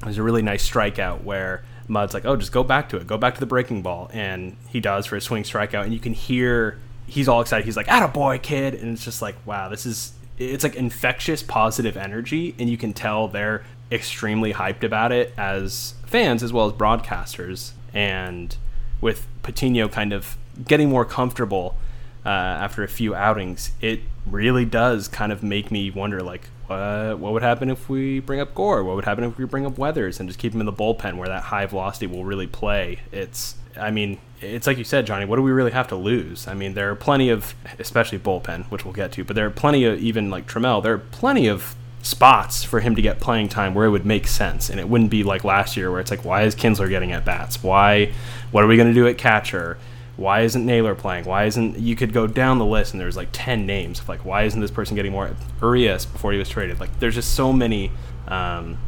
it was a really nice strikeout where Mud's like, oh, just go back to it. Go back to the breaking ball. And he does for a swing strikeout. And you can hear he's all excited. He's like, "Atta boy, kid!" And it's just like, wow, this is it's like infectious positive energy, and you can tell they're extremely hyped about it as fans as well as broadcasters. And with Patino kind of getting more comfortable uh, after a few outings, it really does kind of make me wonder, like, what would happen if we bring up Gore? What would happen if we bring up Weathers and just keep him in the bullpen where that high velocity will really play? It's, I mean, it's like you said, Johnny. What do we really have to lose? I mean, there are plenty of, especially bullpen, which we'll get to, but there are plenty of even like Trammell. There are plenty of spots for him to get playing time where it would make sense, and it wouldn't be like last year where it's like, why is Kinsler getting at bats? Why? What are we going to do at catcher? Why isn't Naylor playing? Why isn't you could go down the list and there's like ten names of like why isn't this person getting more Urias before he was traded? Like there's just so many um,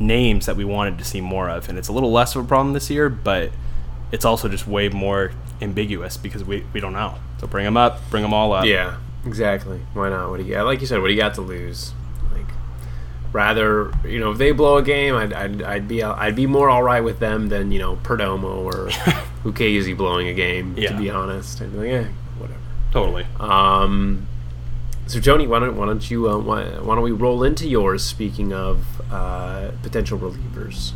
names that we wanted to see more of, and it's a little less of a problem this year, but it's also just way more ambiguous because we, we don't know. So bring them up, bring them all up. Yeah, exactly. Why not? What do you got? Like you said, what do you got to lose? Like, rather, you know, if they blow a game, I'd, I'd, I'd be I'd be more all right with them than you know Perdomo or Lucchesi blowing a game. Yeah. To be honest, I'd be like, eh, whatever. Totally. Um, so Joni, why don't why don't you uh, why, why don't we roll into yours? Speaking of uh, potential relievers.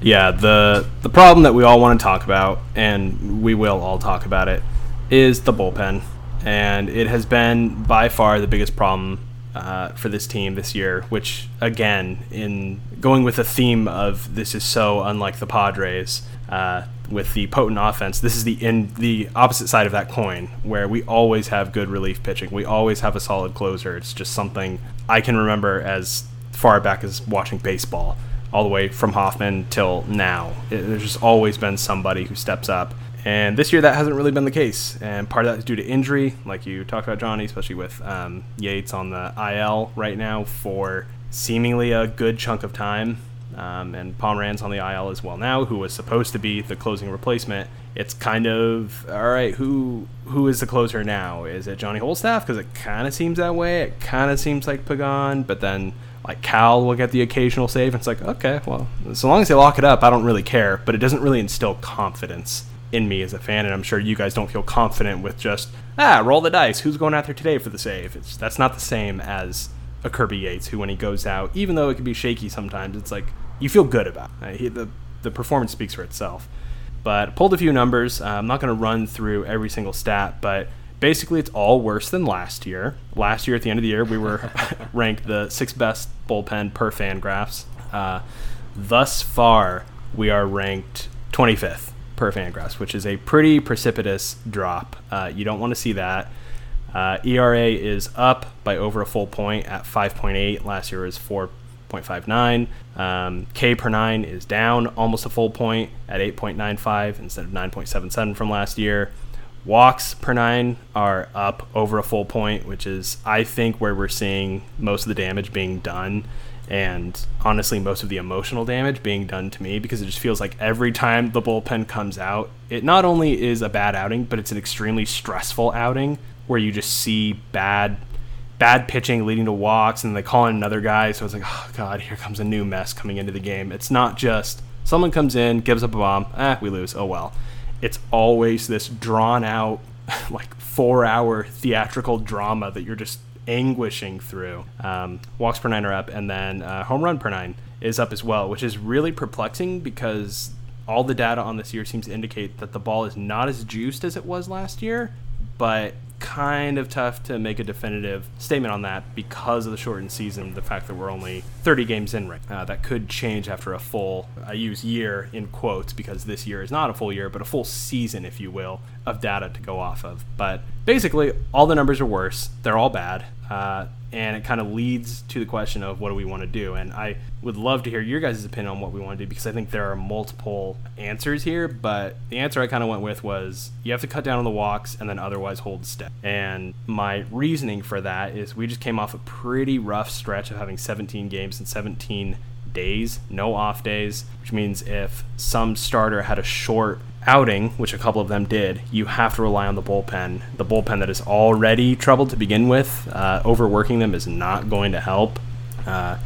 Yeah, the the problem that we all want to talk about, and we will all talk about it, is the bullpen, and it has been by far the biggest problem uh, for this team this year. Which, again, in going with the theme of this is so unlike the Padres, uh, with the potent offense, this is the in the opposite side of that coin, where we always have good relief pitching, we always have a solid closer. It's just something I can remember as far back as watching baseball all the way from Hoffman till now. It, there's just always been somebody who steps up. And this year, that hasn't really been the case. And part of that is due to injury, like you talked about, Johnny, especially with um, Yates on the IL right now for seemingly a good chunk of time. Um, and Pomeranz on the IL as well now, who was supposed to be the closing replacement. It's kind of all right. Who who is the closer now? Is it Johnny Holstaff? Because it kind of seems that way. It kind of seems like Pagan, but then like Cal will get the occasional save. And it's like, okay, well, so long as they lock it up, I don't really care. But it doesn't really instill confidence in me as a fan, and I'm sure you guys don't feel confident with just ah, roll the dice. Who's going out there today for the save? It's that's not the same as a Kirby Yates, who when he goes out, even though it can be shaky sometimes, it's like you feel good about. It. He, the the performance speaks for itself. But pulled a few numbers. Uh, I'm not going to run through every single stat, but basically it's all worse than last year. Last year at the end of the year, we were ranked the sixth best bullpen per Fangraphs. Uh, thus far, we are ranked 25th per Fangraphs, which is a pretty precipitous drop. Uh, you don't want to see that. Uh, ERA is up by over a full point at 5.8. Last year was 4.59. Um, K per nine is down almost a full point at 8.95 instead of 9.77 from last year. Walks per nine are up over a full point, which is, I think, where we're seeing most of the damage being done. And honestly, most of the emotional damage being done to me because it just feels like every time the bullpen comes out, it not only is a bad outing, but it's an extremely stressful outing where you just see bad bad pitching leading to walks, and they call in another guy. So it's like, oh god, here comes a new mess coming into the game. It's not just someone comes in, gives up a bomb, ah, we lose. Oh well. It's always this drawn out, like four hour theatrical drama that you're just anguishing through. Um, walks per nine are up, and then uh, home run per nine is up as well, which is really perplexing because all the data on this year seems to indicate that the ball is not as juiced as it was last year, but kind of tough to make a definitive statement on that because of the shortened season, the fact that we're only 30 games in right? Uh, that could change after a full i use year in quotes because this year is not a full year but a full season if you will of data to go off of. But basically all the numbers are worse. They're all bad. Uh, and it kind of leads to the question of what do we want to do? And i would love to hear your guys' opinion on what we want to do because i think there are multiple answers here but the answer i kind of went with was you have to cut down on the walks and then otherwise hold steady and my reasoning for that is we just came off a pretty rough stretch of having 17 games and 17 days no off days which means if some starter had a short outing, which a couple of them did, you have to rely on the bullpen. The bullpen that is already troubled to begin with, uh, overworking them is not going to help. Uh,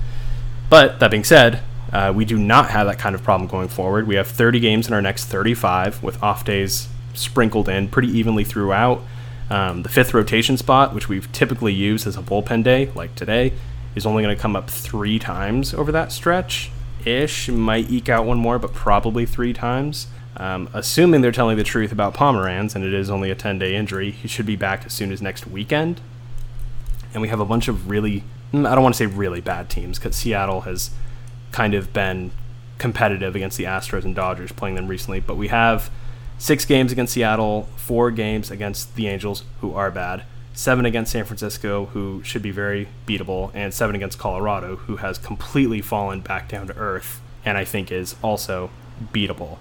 but that being said, uh, we do not have that kind of problem going forward. We have 30 games in our next 35 with off days sprinkled in pretty evenly throughout. Um, the fifth rotation spot, which we've typically used as a bullpen day, like today, is only going to come up three times over that stretch ish. Might eke out one more, but probably three times. Um, assuming they're telling the truth about Pomeranz and it is only a 10 day injury, he should be back as soon as next weekend. And we have a bunch of really, mm, I don't want to say really bad teams because Seattle has kind of been competitive against the Astros and Dodgers playing them recently. But we have six games against Seattle, four games against the Angels, who are bad, seven against San Francisco, who should be very beatable, and seven against Colorado, who has completely fallen back down to earth and I think is also beatable.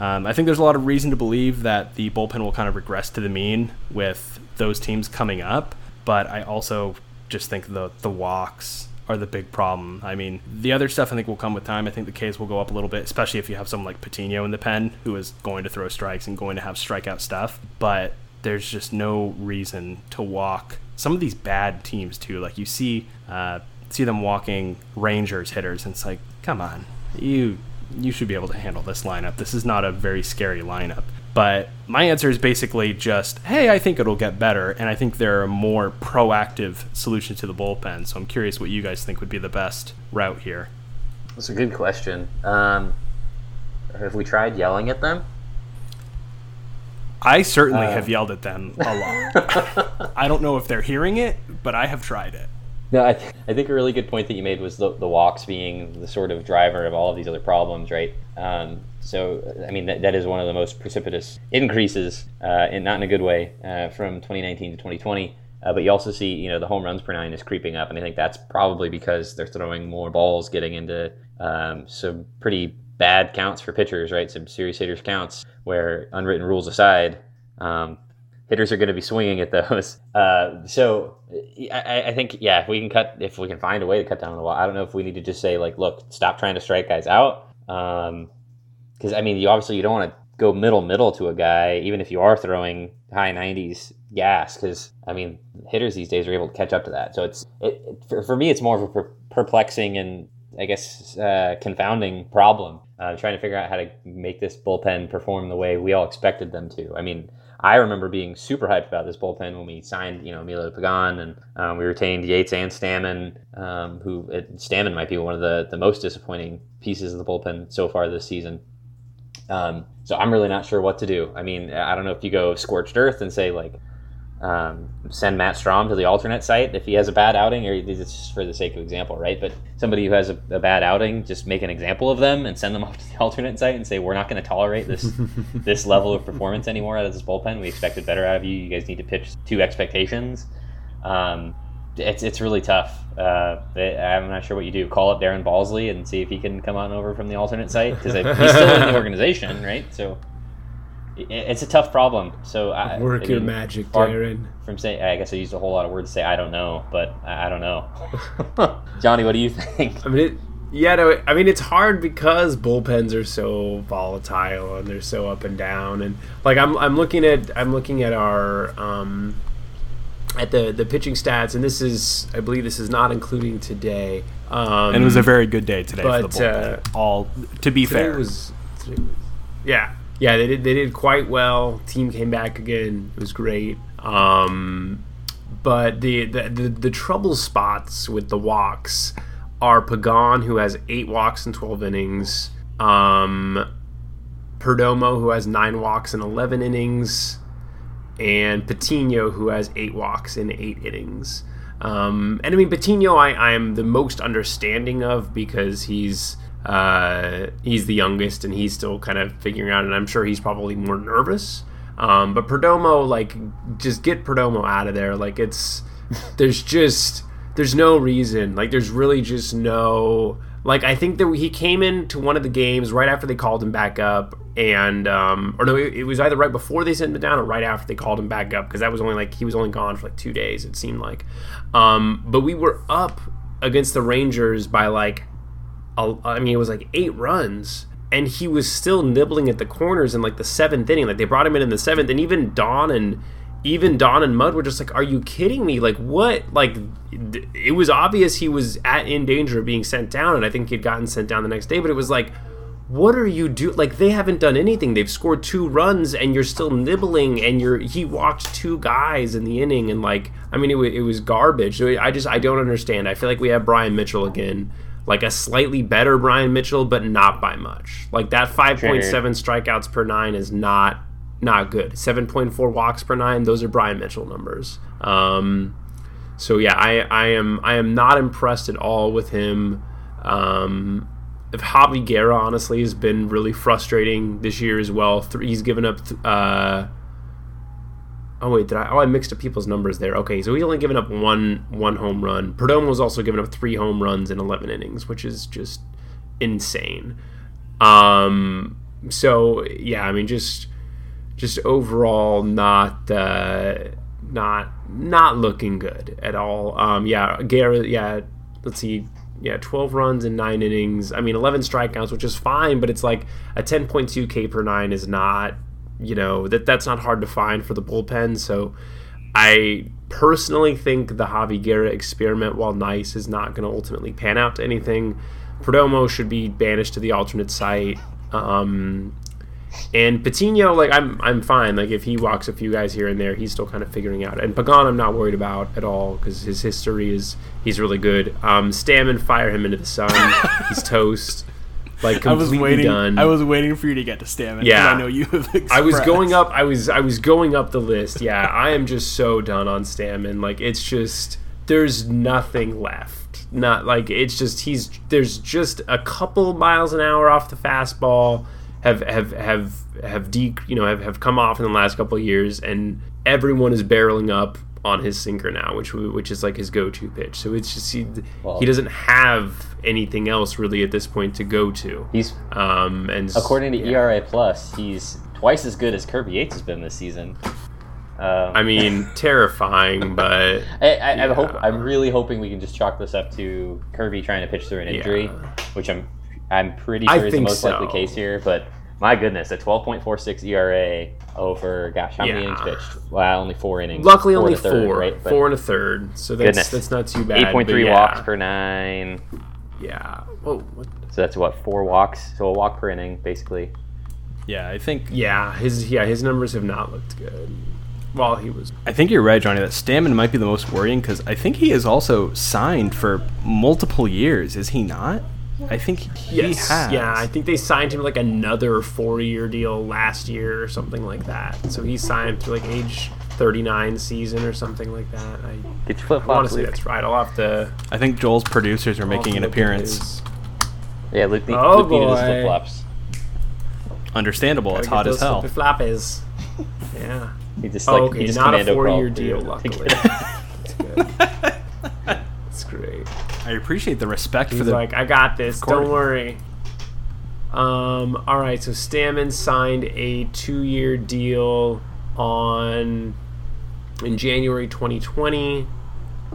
Um, I think there's a lot of reason to believe that the bullpen will kind of regress to the mean with those teams coming up, but I also just think the the walks are the big problem. I mean, the other stuff I think will come with time. I think the Ks will go up a little bit, especially if you have someone like Patino in the pen who is going to throw strikes and going to have strikeout stuff. But there's just no reason to walk some of these bad teams too. Like you see, uh, see them walking Rangers hitters, and it's like, come on, you you should be able to handle this lineup. This is not a very scary lineup. But my answer is basically just, hey, I think it'll get better, and I think there are more proactive solutions to the bullpen. So I'm curious what you guys think would be the best route here. That's a good question. Um, have we tried yelling at them? I certainly uh. have yelled at them a lot. I don't know if they're hearing it, but I have tried it. No, I, th- I think a really good point that you made was the, the walks being the sort of driver of all of these other problems, right? Um, so, I mean, that, that is one of the most precipitous increases, uh, and not in a good way, uh, from 2019 to 2020. Uh, but you also see, you know, the home runs per nine is creeping up, and I think that's probably because they're throwing more balls, getting into um, some pretty bad counts for pitchers, right? Some serious hitters counts where unwritten rules aside, um, hitters are going to be swinging at those. Uh, so I, I, think yeah, if we can cut, if we can find a way to cut down on the wall, I don't know if we need to just say like, look, stop trying to strike guys out. Um, Because um, I mean, you obviously you don't want to go middle middle to a guy, even if you are throwing high 90s gas. Because I mean, hitters these days are able to catch up to that. So it's it, for, for me, it's more of a per- perplexing and I guess uh, confounding problem. Uh, trying to figure out how to make this bullpen perform the way we all expected them to. I mean, I remember being super hyped about this bullpen when we signed, you know, Emilio Pagan and um, we retained Yates and Stammen, um, who it, Stammen might be one of the, the most disappointing pieces of the bullpen so far this season. Um, so I'm really not sure what to do. I mean, I don't know if you go scorched earth and say like, um, send Matt Strahm to the alternate site if he has a bad outing, or it's just for the sake of example, right? But somebody who has a, a, bad outing, just make an example of them and send them off to the alternate site and say, we're not going to tolerate this this level of performance anymore out of this bullpen. We expected better out of you. You guys need to pitch to expectations. Um, it's it's really tough. Uh, I'm not sure what you do. Call up Darren Balsley and see if he can come on over from the alternate site because he's still in the organization, right? So it's a tough problem. So I, work I your magic, Darren. From saying, I guess I used a whole lot of words to say I don't know, but I, I don't know. Johnny, what do you think? I mean, it, yeah, no, I mean it's hard because bullpens are so volatile and they're so up and down, and like I'm, I'm looking at, I'm looking at our, um, at the the pitching stats, and this is I believe this is not including today. Um, And it was a very good day today but, for the bullpen. uh, All to be today fair, was, today was yeah yeah they did they did quite well. Team came back again. It was great. Um, but the, the the the trouble spots with the walks are Pagan who has eight walks in twelve innings. Um, Perdomo who has nine walks in eleven innings and Patino, who has eight walks in eight innings. Um, and I mean, Patino, I, I am the most understanding of because he's uh, he's the youngest and he's still kind of figuring out, and I'm sure he's probably more nervous. Um, but Perdomo, like, just get Perdomo out of there. Like, it's there's just there's no reason. Like, there's really just no like. I think that he came into one of the games right after they called him back up, and um, or no, it, it was either right before they sent him down or right after they called him back up because that was only like he was only gone for like two days. It seemed like, um, but we were up against the Rangers by like, I mean, it was like eight runs. And he was still nibbling at the corners in like the seventh inning. Like they brought him in in the seventh, and even Don and even Don and Mud were just like, "Are you kidding me? Like what? Like it was obvious he was at in danger of being sent down, and I think he'd gotten sent down the next day. But it was like, what are you do? Like they haven't done anything. They've scored two runs, and you're still nibbling. And you're he walked two guys in the inning, and like I mean, it, wa- it was garbage. I just I don't understand. I feel like we have Brian Mitchell again. Like a slightly better Brian Mitchell, but not by much. Like that 5.7 strikeouts per nine is not not good. 7.4 walks per nine, those are Brian Mitchell numbers. Um, so yeah, I, I am I am not impressed at all with him. Um, if Javy Guerra honestly has been really frustrating this year as well. He's given up. Th- uh, oh wait, did I? Oh, I mixed up people's numbers there. Okay, so he's only given up one one home run. Perdomo was also given up three home runs in 11 innings, which is just insane. Um, so yeah, I mean, just just overall not uh, not not looking good at all. Um, yeah, Garrett. Yeah, let's see. Yeah, 12 runs in nine innings. I mean, 11 strikeouts, which is fine, but it's like a 10.2 K per nine is not, you know, that that's not hard to find for the bullpen. So, I personally think the Javy Guerra experiment, while nice, is not going to ultimately pan out to anything. Perdomo should be banished to the alternate site. Um, and Patino, like I'm, I'm fine. Like if he walks a few guys here and there, he's still kind of figuring out. And Pagan, I'm not worried about at all because his history is he's really good. Um, Stammen, fire him into the sun. he's toast. Like I was waiting. done. I was waiting for you to get to Stammen. 'cause Yeah. I know you have. I was going up. I was I was going up the list. Yeah, I am just so done on Stammen. Like it's just there's nothing left. Not like it's just he's there's just a couple miles an hour off the fastball have have have have de you know have, have come off in the last couple of years, and everyone is barreling up on his sinker now, which which is like his go-to pitch. So it's just he, Well- he doesn't have anything else really at this point to go to. He's Um, and according to yeah. ERA plus, he's twice as good as Kirby Yates has been this season. Um, I mean, terrifying, but I, I, I'm, hope, I'm really hoping we can just chalk this up to Kirby trying to pitch through an injury, Yeah. which I'm I'm pretty I sure is the most likely case here. But my goodness, a 12.46 ERA over gosh, how many Yeah. innings pitched? Wow, only four innings. luckily Four only and third, four, right? But four and a third. So that's Goodness. that's not too bad. 8.3 yeah, walks per nine. Yeah. Whoa. What? So that's what four walks. So a walk per inning, basically. Yeah, I think. Yeah. His yeah his numbers have not looked good. While he was I think you're right, Johnny. That Stammen might be the most worrying because I think he is also signed for multiple years. Is he not? I think he yes has. yeah I think they signed him like another four year deal last year or something like that. So he signed through like age thirty nine season or something like that. I Get your flip want flops. that's right. I'll have to I think Joel's producers are making an I'll look at appearance. his- Yeah, Luke, need- Oh, Luke needed his flip flops. Understandable. It's Gotta hot as those hell. flippy floppies. Yeah. He just Oh, like okay, he just not a four-year deal, luckily. That's good. That's great. I appreciate the respect for He's the. like, I got this. Corey. Don't worry. Um. All right. So Stammen signed a two-year deal on in January 2020.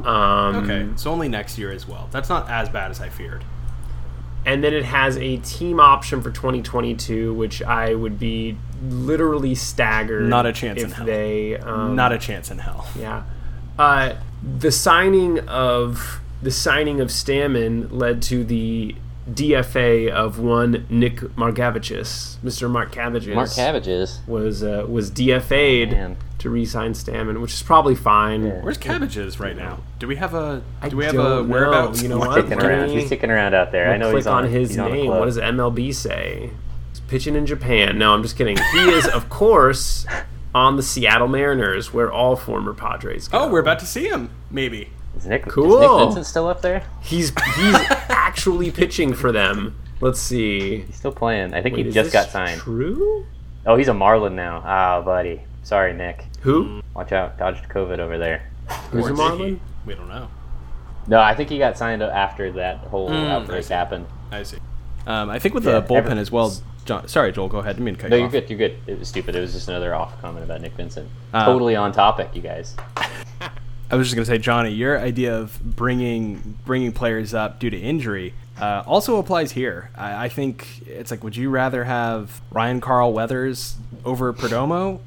Um, okay, so only next year as well. That's not as bad as I feared. And then it has a team option for 2022, which I would be literally staggered. Not a chance if in hell. they. Um, not a chance in hell. Yeah. Uh, the signing of the signing of Stammen led to the DFA of one Nick Margevicius. Mr. Mark Cabbages Mark Cabbages. was uh, was DFA'd Man. to re-sign Stammen, which is probably fine. Yeah. Where's cabbages right now? Do we have a do we have a don't whereabouts? You know what? Kicking around. He's kicking around out there. I We'll know click he's on, on his he's name. club. What does MLB say? He's pitching in Japan. No, I'm just kidding. He is, of course, on the Seattle Mariners, where all former Padres go. Oh, we're about to see him. Maybe. Is Nick, Cool. Is Nick Vincent still up there? He's he's actually pitching for them. Let's see. He's still playing. I think Wait, he just got signed. True? Oh, he's a Marlin now. Ah, buddy. Sorry, Nick. Who? Watch out. Dodged COVID over there. Who's a Marlin? he? We don't know. No, I think he got signed after that whole Mm, outbreak see. happened. I see. Um, I think with Yeah, the bullpen every- as well. John, sorry, Joel. Go ahead. I didn't mean to cut No, you you're off. good. You're good. It was stupid. It was just another off comment about Nick Vincent. Uh, totally on topic, you guys. I was just gonna say, Johnny, your idea of bringing bringing players up due to injury uh, also applies here. I, I think it's like, would you rather have Ryan Carl Weathers over Perdomo?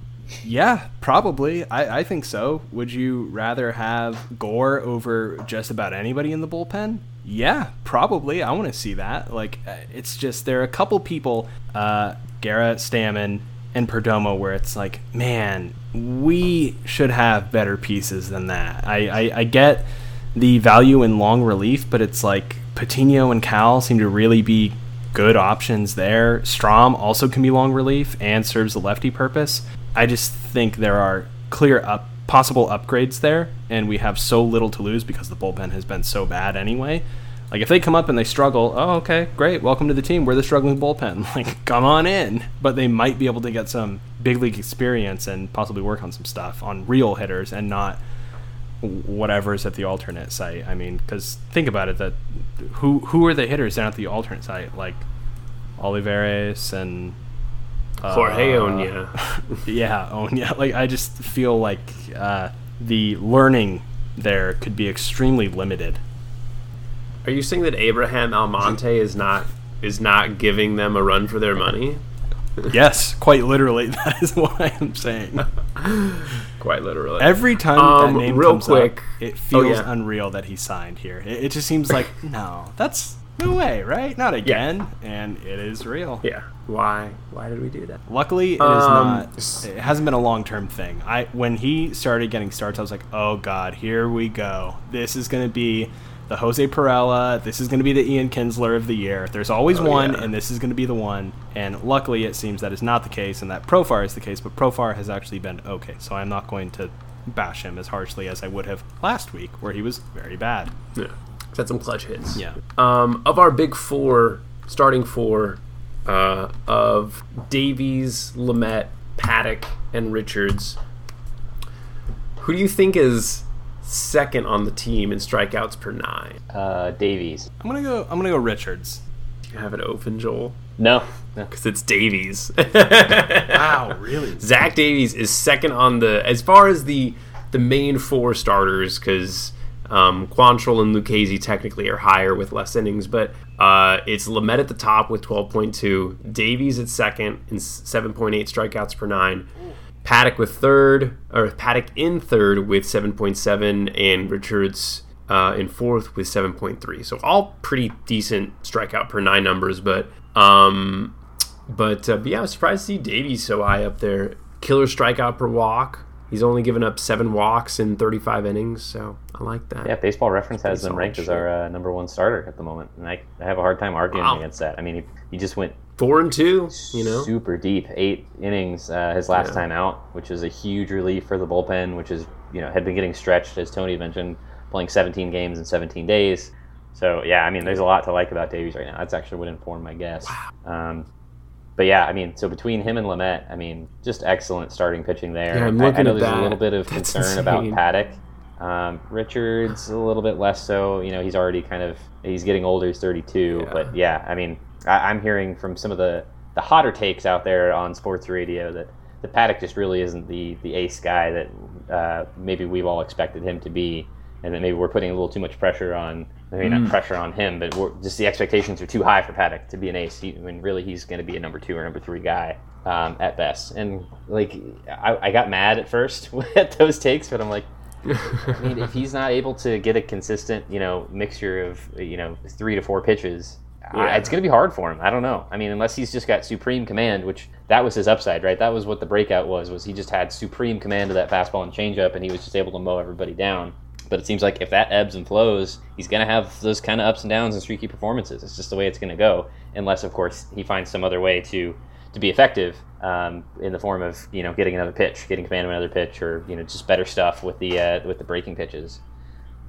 Yeah, probably. I, I think so. Would you rather have Gore over just about anybody in the bullpen? Yeah, probably. I want to see that. Like, uh, it's just there are a couple people, uh, Garrett Stammen and Perdomo, where it's like, man, we should have better pieces than that. I, I, I get the value in long relief, but it's like Patino and Cal seem to really be good options there. Strahm also can be long relief and serves the lefty purpose. I just think there are clear up possible upgrades there, and we have so little to lose because the bullpen has been so bad anyway. Like if they come up and they struggle, oh okay, great, welcome to the team. We're the struggling bullpen. Like come on in. But they might be able to get some big league experience and possibly work on some stuff on real hitters and not whatever's at the alternate site. I mean, because think about it, that who who are the hitters down at the alternate site? Like Olivares and uh, Jorge Oña. yeah, Onya. Like I just feel like uh, the learning there could be extremely limited. Are you saying that Abraham Almonte is not is not giving them a run for their money? yes, quite literally, that is what I am saying. Quite literally. Every time Um, that name real comes quick- up, it Oh, feels yeah. unreal that he signed here. It, it just seems like no, that's no way, right? Not again, and it is real. yeah. Why? Why did we do that? Luckily, it is Um, not. It hasn't been a long term thing. I when he started getting starts, I was like, "Oh God, here we go. This is going to be the Jose Pirela. This is going to be the Ian Kinsler of the year. There's always Oh, one, yeah. and this is going to be the one." And luckily, it seems that is not the case, and that Profar is the case. But Profar has actually been okay, so I'm not going to bash him as harshly as I would have last week, where he was very bad. Yeah. He's had some clutch hits. Yeah. Um, of our big four, starting four, uh, of Davies, Lamet, Paddock, and Richards, who do you think is second on the team in strikeouts per nine? Uh, Davies. I'm gonna go. I'm gonna go Richards. Do you have it open, Joel? No. no. Because it's Davies. Wow, really? Zach Davies is second on the as far as the the main four starters because um, Quantrill and Lucchesi technically are higher with less innings, but uh, it's Lamet at the top with 12.2, Davies at second and 7.8 strikeouts per nine, Paddock with third or Paddock in third with 7.7, and Richards. Uh, in fourth with 7.3, so all pretty decent strikeout per nine numbers. But um, but, uh, but yeah, I was surprised to see Davies so high up there. Killer strikeout per walk. He's only given up seven walks in 35 innings, so I like that. Yeah, Baseball Reference has him ranked as our uh, number one starter at the moment, and I, I have a hard time arguing Wow. against that. I mean, he, he just went Four and two, you know. super deep, eight innings uh, his last Yeah. time out, which is a huge relief for the bullpen, which is you know had been getting stretched as Tony mentioned, playing 17 games in 17 days. So yeah, I mean, there's a lot to like about Davies right now. That's actually what informed my guess. Wow. Um, but yeah, I mean, so between him and Lamet, I mean, just excellent starting pitching there. Yeah, I'm looking I- I, know there's that. a little bit of That's concern about. Paddock. Um, Richards a little bit less so. You know, he's already kind of he's getting older. He's 32. Yeah. But yeah, I mean, I, I'm hearing from some of the the hotter takes out there on sports radio that the Paddock just really isn't the the ace guy that uh, maybe we've all expected him to be, and that maybe we're putting a little too much pressure on. Maybe Mm. not pressure on him, but we're, just the expectations are too high for Paddock to be an ace. He, when really he's going to be a number two or number three guy um, at best. And like, I, I got mad at first at those takes, but I'm like, I mean, if he's not able to get a consistent, you know, mixture of you know three to four pitches, I, it's going to be hard for him. I don't know. I mean, unless he's just got supreme command, which that was his upside, right? That was what the breakout was. Was he just had supreme command of that fastball and changeup, and he was just able to mow everybody down. But it seems like if that ebbs and flows, he's going to have those kind of ups and downs and streaky performances. It's just the way it's going to go, unless, of course, he finds some other way to to be effective um, in the form of you know getting another pitch, getting command of another pitch, or you know just better stuff with the uh, with the breaking pitches.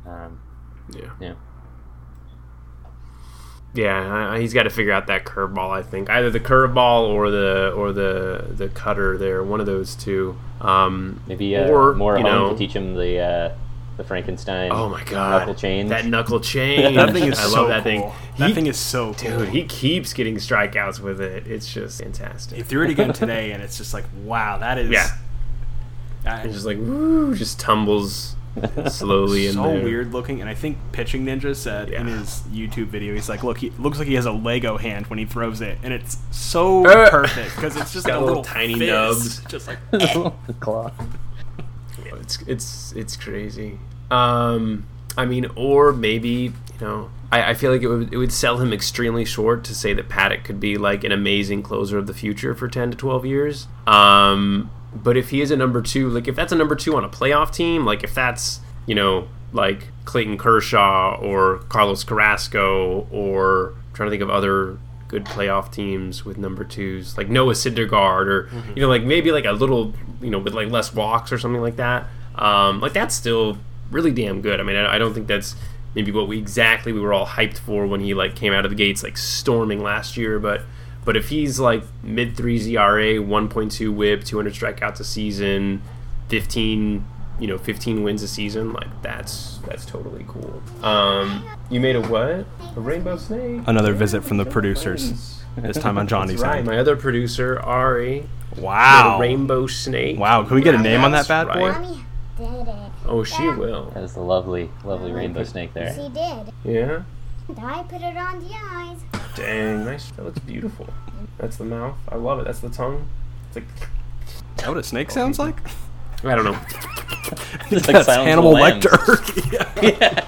Um, Yeah. yeah. Yeah, he's got to figure out that curveball. I think either the curveball or the or the the cutter there, one of those two. Um, Maybe uh, Or, more you know- to teach him the uh, the Frankenstein. oh my god, knuckle change. That knuckle change. That thing is I love so that cool. thing. That thing is so cool. dude. He keeps getting strikeouts with it. It's just fantastic. He threw it again today, and it's just like, wow, that is. Yeah. I- It's just like woo, just tumbles slowly in so there. weird looking. And I think Pitching Ninja said in his YouTube video, he's like, look, he looks like he has a Lego hand when he throws it, and it's so Uh, perfect because it's just got like a little little tiny fist, nubs. just like claw. It's it's it's crazy. Um, I mean, or maybe you know, I, I feel like it would it would sell him extremely short to say that Paddock could be like an amazing closer of the future for ten to twelve years. Um, but if he is a number two, like if that's a number two on a playoff team, like if that's you know like Clayton Kershaw or Carlos Carrasco or I'm trying to think of other good playoff teams with number twos like Noah Syndergaard or you know like maybe like a little you know with like less walks or something like that um, like that's still really damn good. I mean I, I don't think that's maybe what we exactly we were all hyped for when he like came out of the gates like storming last year but but if he's like mid threes ERA 1.2 whip 200 strikeouts a season 15 you know 15 wins a season like that's that's totally cool um you made a what a rainbow snake another visit from the producers. This time on Johnny's That's right. end. My other producer, Ari, Wow. the Rainbow Snake. Wow. Can we get a name on that bad right. boy? Mommy. Oh, she will. That is the lovely, lovely rainbow snake there. She did. Yeah. And I put it on the eyes. Dang, nice. That looks beautiful. That's the mouth. I love it. That's the tongue. It's like Is that what a snake oh, sounds like? I don't know. It's like That's Silence of Hannibal Lambs. Lecter. yeah. yeah.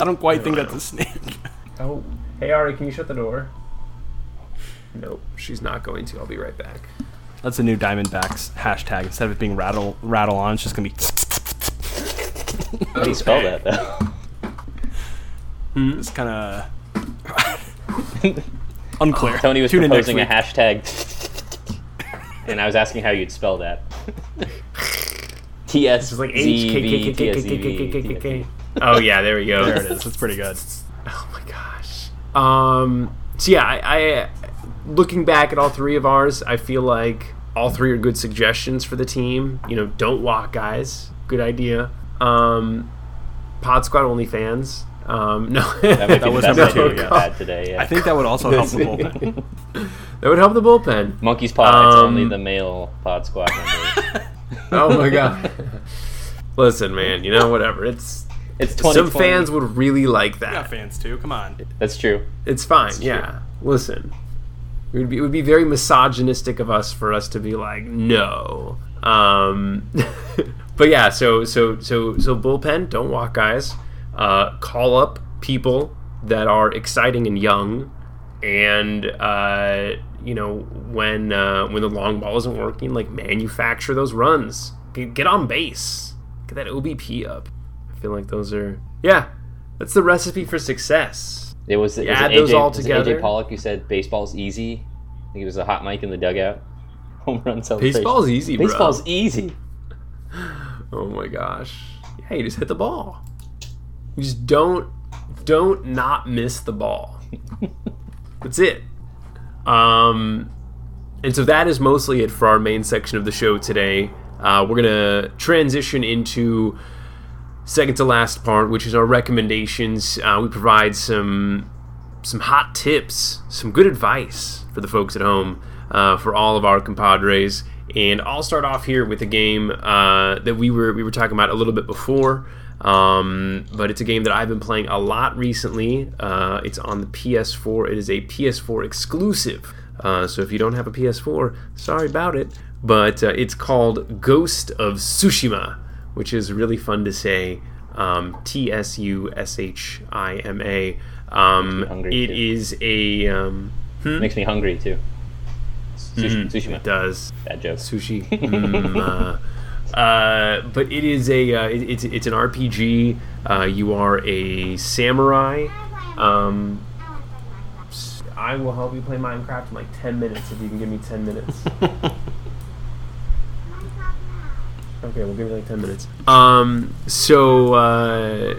I don't quite think that's a snake. Oh, hey Ari, can you shut the door? Nope, she's not going to. I'll be right back. That's a new Diamondbacks hashtag. Instead of it being rattle rattle on, it's just gonna be. How do you spell that though? It's kind of unclear. Tony was Tune proposing a hashtag, and I was asking how you'd spell that. T S It's like Z H K V K T K S K Z K K K K V. K K. Oh yeah, there we go. There it is. It's pretty good. Oh my gosh. Um. So yeah, I, I looking back at all three of ours, I feel like all three are good suggestions for the team. You know, don't walk guys. Good idea. Um, Pod Squad only fans. Um, no, That might was the best number two, yeah. had today. Yeah. I think that would also help the bullpen. that would help the bullpen. Monkey's Paw. it's Um, only the male pod squad members. Oh my god. Listen, man. You know, whatever. It's It's some fans would really like We got that. fans too. Come on. That's true. It's fine. Yeah. Listen, it would be it would be very misogynistic of us for us to be like no. Um, but yeah. So so so so bullpen. Don't walk guys. Uh, call up people that are exciting and young, and uh, you know when uh, when the long ball isn't working, like manufacture those runs. Get, get on base. Get that OBP up. I feel like those are yeah. That's the recipe for success. It was, add it those AJ, all together. AJ Pollock who said baseball's easy. I think it was a hot mic in the dugout. Home run celebration. Baseball's easy, bro. Baseball's easy. Oh my gosh. Yeah, you just hit the ball. Just don't don't not miss the ball. That's it. Um and so that is mostly it for our main section of the show today. Uh, we're gonna transition into second to last part, which is our recommendations. Uh, we provide some some hot tips, some good advice for the folks at home, uh, for all of our compadres. And I'll start off here with a game uh, that we were we were talking about a little bit before, um, but it's a game that I've been playing a lot recently. Uh, it's on the PS4. It is a PS4 exclusive. Uh, so if you don't have a PS4, sorry about it. But uh, it's called Ghost of Tsushima, which is really fun to say. Um, T S U S H I M A. Um, it too. is a um, Makes me hungry too. Sushi, Sushima. it does Bad joke. sushi. Mm, uh, but it is a uh, it, it's it's an RPG. Uh, you are a samurai. Um, I will help you play Minecraft in like ten minutes if you can give me ten minutes. okay, we'll give you like ten minutes. Um, so uh,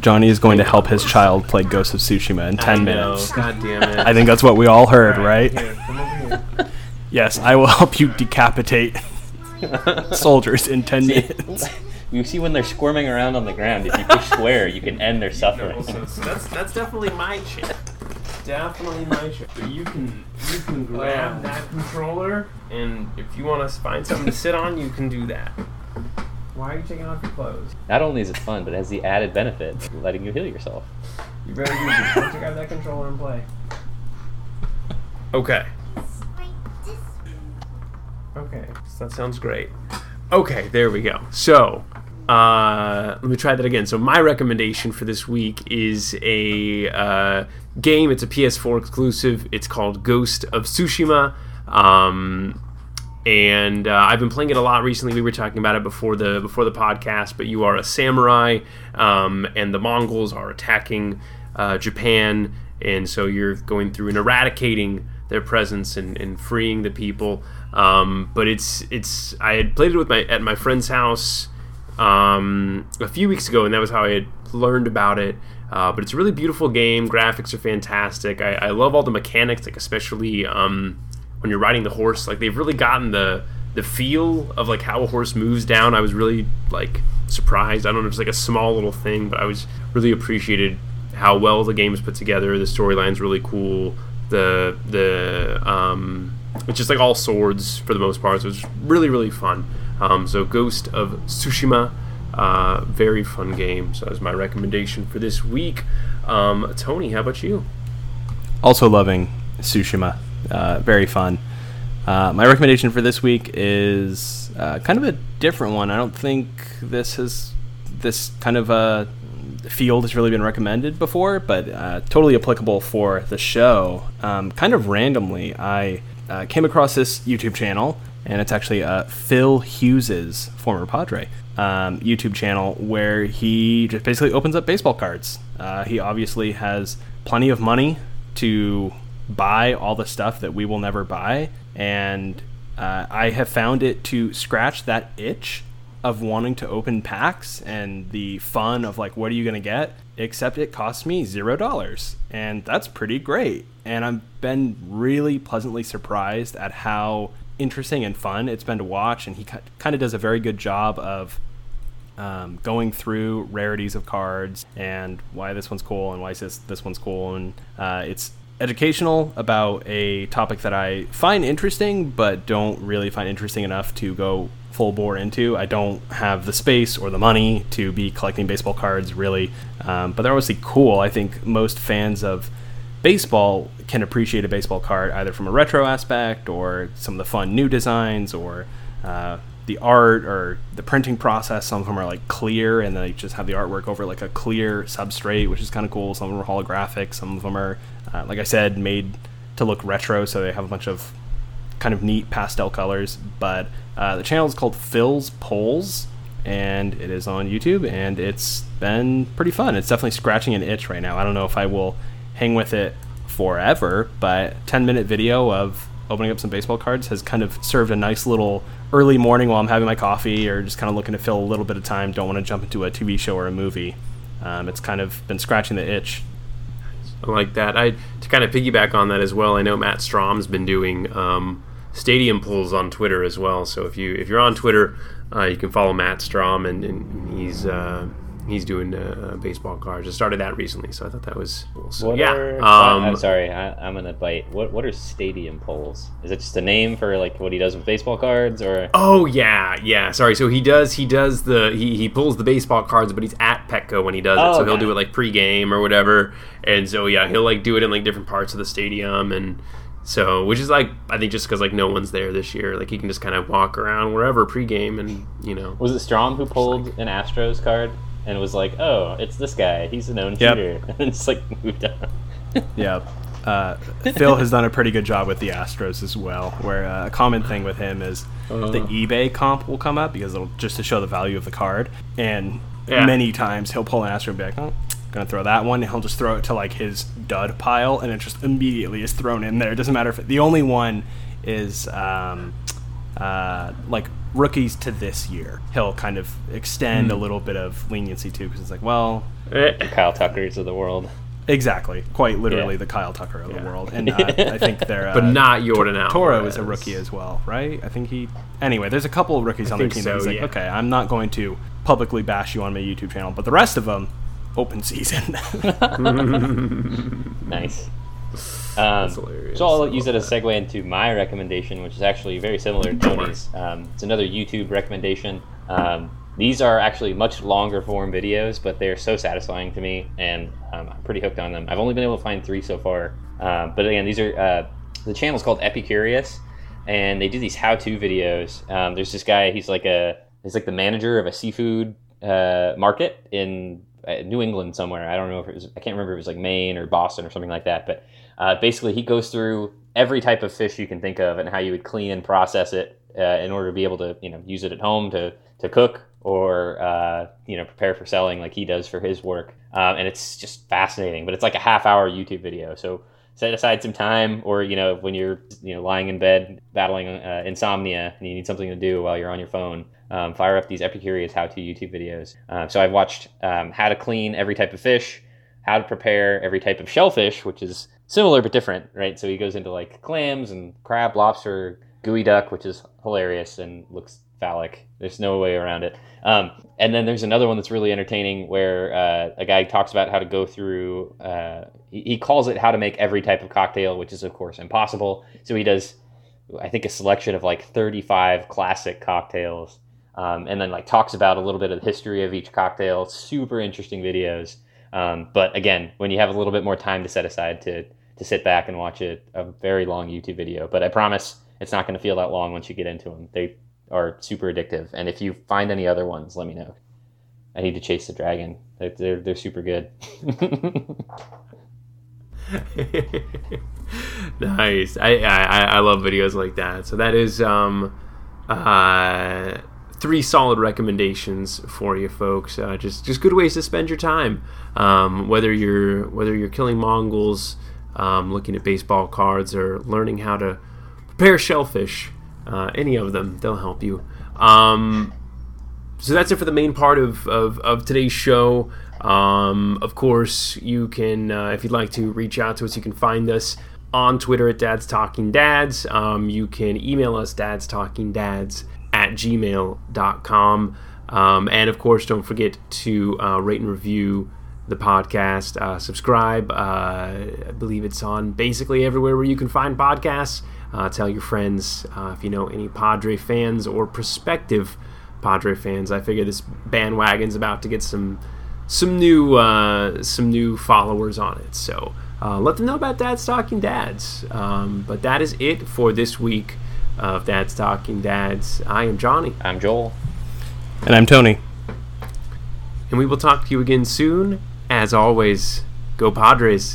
Johnny is going to help his child play Ghost of Tsushima in 10 I minutes. God damn it! I think that's what we all heard, right? Here, come over here. Yes, I will help you decapitate soldiers in 10 minutes. You see when they're squirming around on the ground, if you push square, you can end their suffering. So, so that's that's definitely my chip. Definitely my chip. So you can you can grab that controller, and if you want to find something to sit on, you can do that. Why are you taking off your clothes? Not only is it fun, but it has the added benefit of letting you heal yourself. You better do this. Why don't grab that controller and play? Okay. Okay. So that sounds great. Okay, there we go. So, uh, let me try that again. So, my recommendation for this week is a uh, game. It's a PS4 exclusive. It's called Ghost of Tsushima. Um, and uh, I've been playing it a lot recently. We were talking about it before the before the podcast. But you are a samurai, um, and the Mongols are attacking uh, Japan, and so you're going through and eradicating their presence and, and freeing the people. Um, but it's it's I had played it with my at my friend's house um, a few weeks ago, and that was how I had learned about it. Uh, but it's a really beautiful game. Graphics are fantastic. I, I love all the mechanics, like especially um, when you're riding the horse. Like they've really gotten the the feel of like how a horse moves down. I was really like surprised. I don't know, it's like a small little thing, but I was really appreciated how well the game is put together. The storyline's really cool. The the um, it's just like all swords for the most part. So it's really really fun. Um, so Ghost of Tsushima, uh, very fun game. So that's my recommendation for this week. Um, Tony, how about you? Also loving Tsushima. Uh, very fun. Uh, my recommendation for this week is uh, kind of a different one. I don't think this has this kind of a field has really been recommended before, but uh, totally applicable for the show. Um, kind of randomly, I uh, came across this YouTube channel, and it's actually uh, Phil Hughes's former Padre um, YouTube channel, where he just basically opens up baseball cards. Uh, he obviously has plenty of money to buy all the stuff that we will never buy, and uh, I have found it to scratch that itch of wanting to open packs and the fun of like what are you going to get? Except it costs me zero dollars and that's pretty great. And i've been really pleasantly surprised at how interesting and fun it's been to watch and he kind of does a very good job of um, going through rarities of cards and why this one's cool and why this this one's cool. And uh, it's educational about a topic that I find interesting but don't really find interesting enough to go full bore into. I don't have the space or the money to be collecting baseball cards really, um, but they're obviously cool. I think most fans of baseball can appreciate a baseball card either from a retro aspect or some of the fun new designs or uh, the art or the printing process. Some of them are like clear and they just have the artwork over like a clear substrate, which is kind of cool. Some of them are holographic. Some of them are, uh, like I said, made to look retro, so they have a bunch of kind of neat pastel colors. But uh, the channel is called Phil's Polls, and it is on YouTube, and it's been pretty fun. It's definitely scratching an itch right now. I don't know if I will hang with it forever, but 10 minute video of opening up some baseball cards has kind of served a nice little early morning while I'm having my coffee or just kind of looking to fill a little bit of time. Don't want to jump into a TV show or a movie. Um, it's kind of been scratching the itch. I like that. I to kind of piggyback on that as well. I know Matt Strahm's been doing um, stadium pulls on Twitter as well. So if you if you're on Twitter, uh, you can follow Matt Strahm, and, and he's uh, he's doing uh, baseball cards. I started that recently, so I thought that was cool. So What yeah, are, um, I'm sorry, I, I'm gonna bite. What what are stadium polls? Is it just a name for like what he does with baseball cards, or Oh yeah, yeah. Sorry. So he does he does the he, he pulls the baseball cards, but he's at Petco when he does it. Oh, So he'll do it like pregame or whatever. And so yeah, he'll like do it in like different parts of the stadium and So, which is like, I think just because like no one's there this year, like he can just kind of walk around wherever pregame, and you know, Was it Strahm who pulled an Astros card and was like, "Oh, it's this guy. He's a known Yep. shooter," and then just like moved on. Yeah. Uh, Phil has done a pretty good job with the Astros as well. Where uh, a common thing with him is the eBay comp will come up because it'll just to show the value of the card, and Yeah. many times he'll pull an Astro and be like, "Oh, gonna throw that one," and he'll just throw it to like his dud pile, and it just immediately is thrown in there. It doesn't matter if it, the only one is um, uh, like rookies to this year. He'll kind of extend a little bit of leniency too because it's like, well, Eh, Kyle Tucker's of the world. Exactly, quite literally Yeah. the Kyle Tucker of Yeah. the world, and uh, I think they're. Uh, but not Jordan Alvarez. Toro is a rookie as well, right? I think he. Anyway, there's a couple of rookies on their think team. that so, he's like, yeah. okay, I'm not going to publicly bash you on my YouTube channel, but the rest of them, open season. Nice. Um, so I'll I use that as a segue into my recommendation, which is actually very similar to Tony's. Um, it's another YouTube recommendation. Um, these are actually much longer form videos, but they're so satisfying to me, and um, I'm pretty hooked on them. I've only been able to find three so far, uh, but again, these are uh, the channel's called Epicurious, and they do these how-to videos. Um, there's this guy; he's like a he's like the manager of a seafood uh, market in New England somewhere. I don't know if it was I can't remember if it was like Maine or Boston or something like that, but uh, basically, he goes through every type of fish you can think of and how you would clean and process it uh, in order to be able to, you know, use it at home to, to cook or, uh, you know, prepare for selling like he does for his work. Um, and it's just fascinating, but it's like a half hour YouTube video. So set aside some time or, you know, when you're, you know, lying in bed battling uh, insomnia and you need something to do while you're on your phone, um, fire up these Epicurious how-to YouTube videos. Uh, so I've watched um, how to clean every type of fish, how to prepare every type of shellfish, which is similar but different, right? So he goes into like clams and crab, lobster, geoduck, which is hilarious and looks phallic. There's no way around it. Um, and then there's another one that's really entertaining where uh, a guy talks about how to go through. He, he calls it how to make every type of cocktail, which is of course impossible. So he does, I think, a selection of like 35 classic cocktails. Um, and then like talks about a little bit of the history of each cocktail. Super interesting videos. Um, but again, when you have a little bit more time to set aside to to sit back and watch a, a very long YouTube video, but I promise it's not going to feel that long once you get into them. They are super addictive, and if you find any other ones, let me know. I need to chase the dragon. They're they're, they're super good. nice. I, I I love videos like that. So that is um uh three solid recommendations for you folks. Uh, just just good ways to spend your time. Um, whether you're whether you're killing Mongols, um, looking at baseball cards, or learning how to prepare shellfish. Uh, any of them, they'll help you. Um, so that's it for the main part of, of, of today's show. Um, of course, you can, uh, if you'd like to reach out to us, you can find us on Twitter at Dad's Talking Dads. Um, you can email us, Dad's Talking Dads at gmail.com. Um, and of course, don't forget to uh, rate and review the podcast, uh, subscribe. Uh, I believe it's on basically everywhere where you can find podcasts. Uh, tell your friends uh, if you know any Padre fans or prospective Padre fans. I figure this bandwagon's about to get some some new uh, some new followers on it. So uh, let them know about Dad's Talking Dads. Um, but that is it for this week of Dad's Talking Dads. I am Johnny, I'm Joel. and I'm Tony. and we will talk to you again soon. As always, go Padres.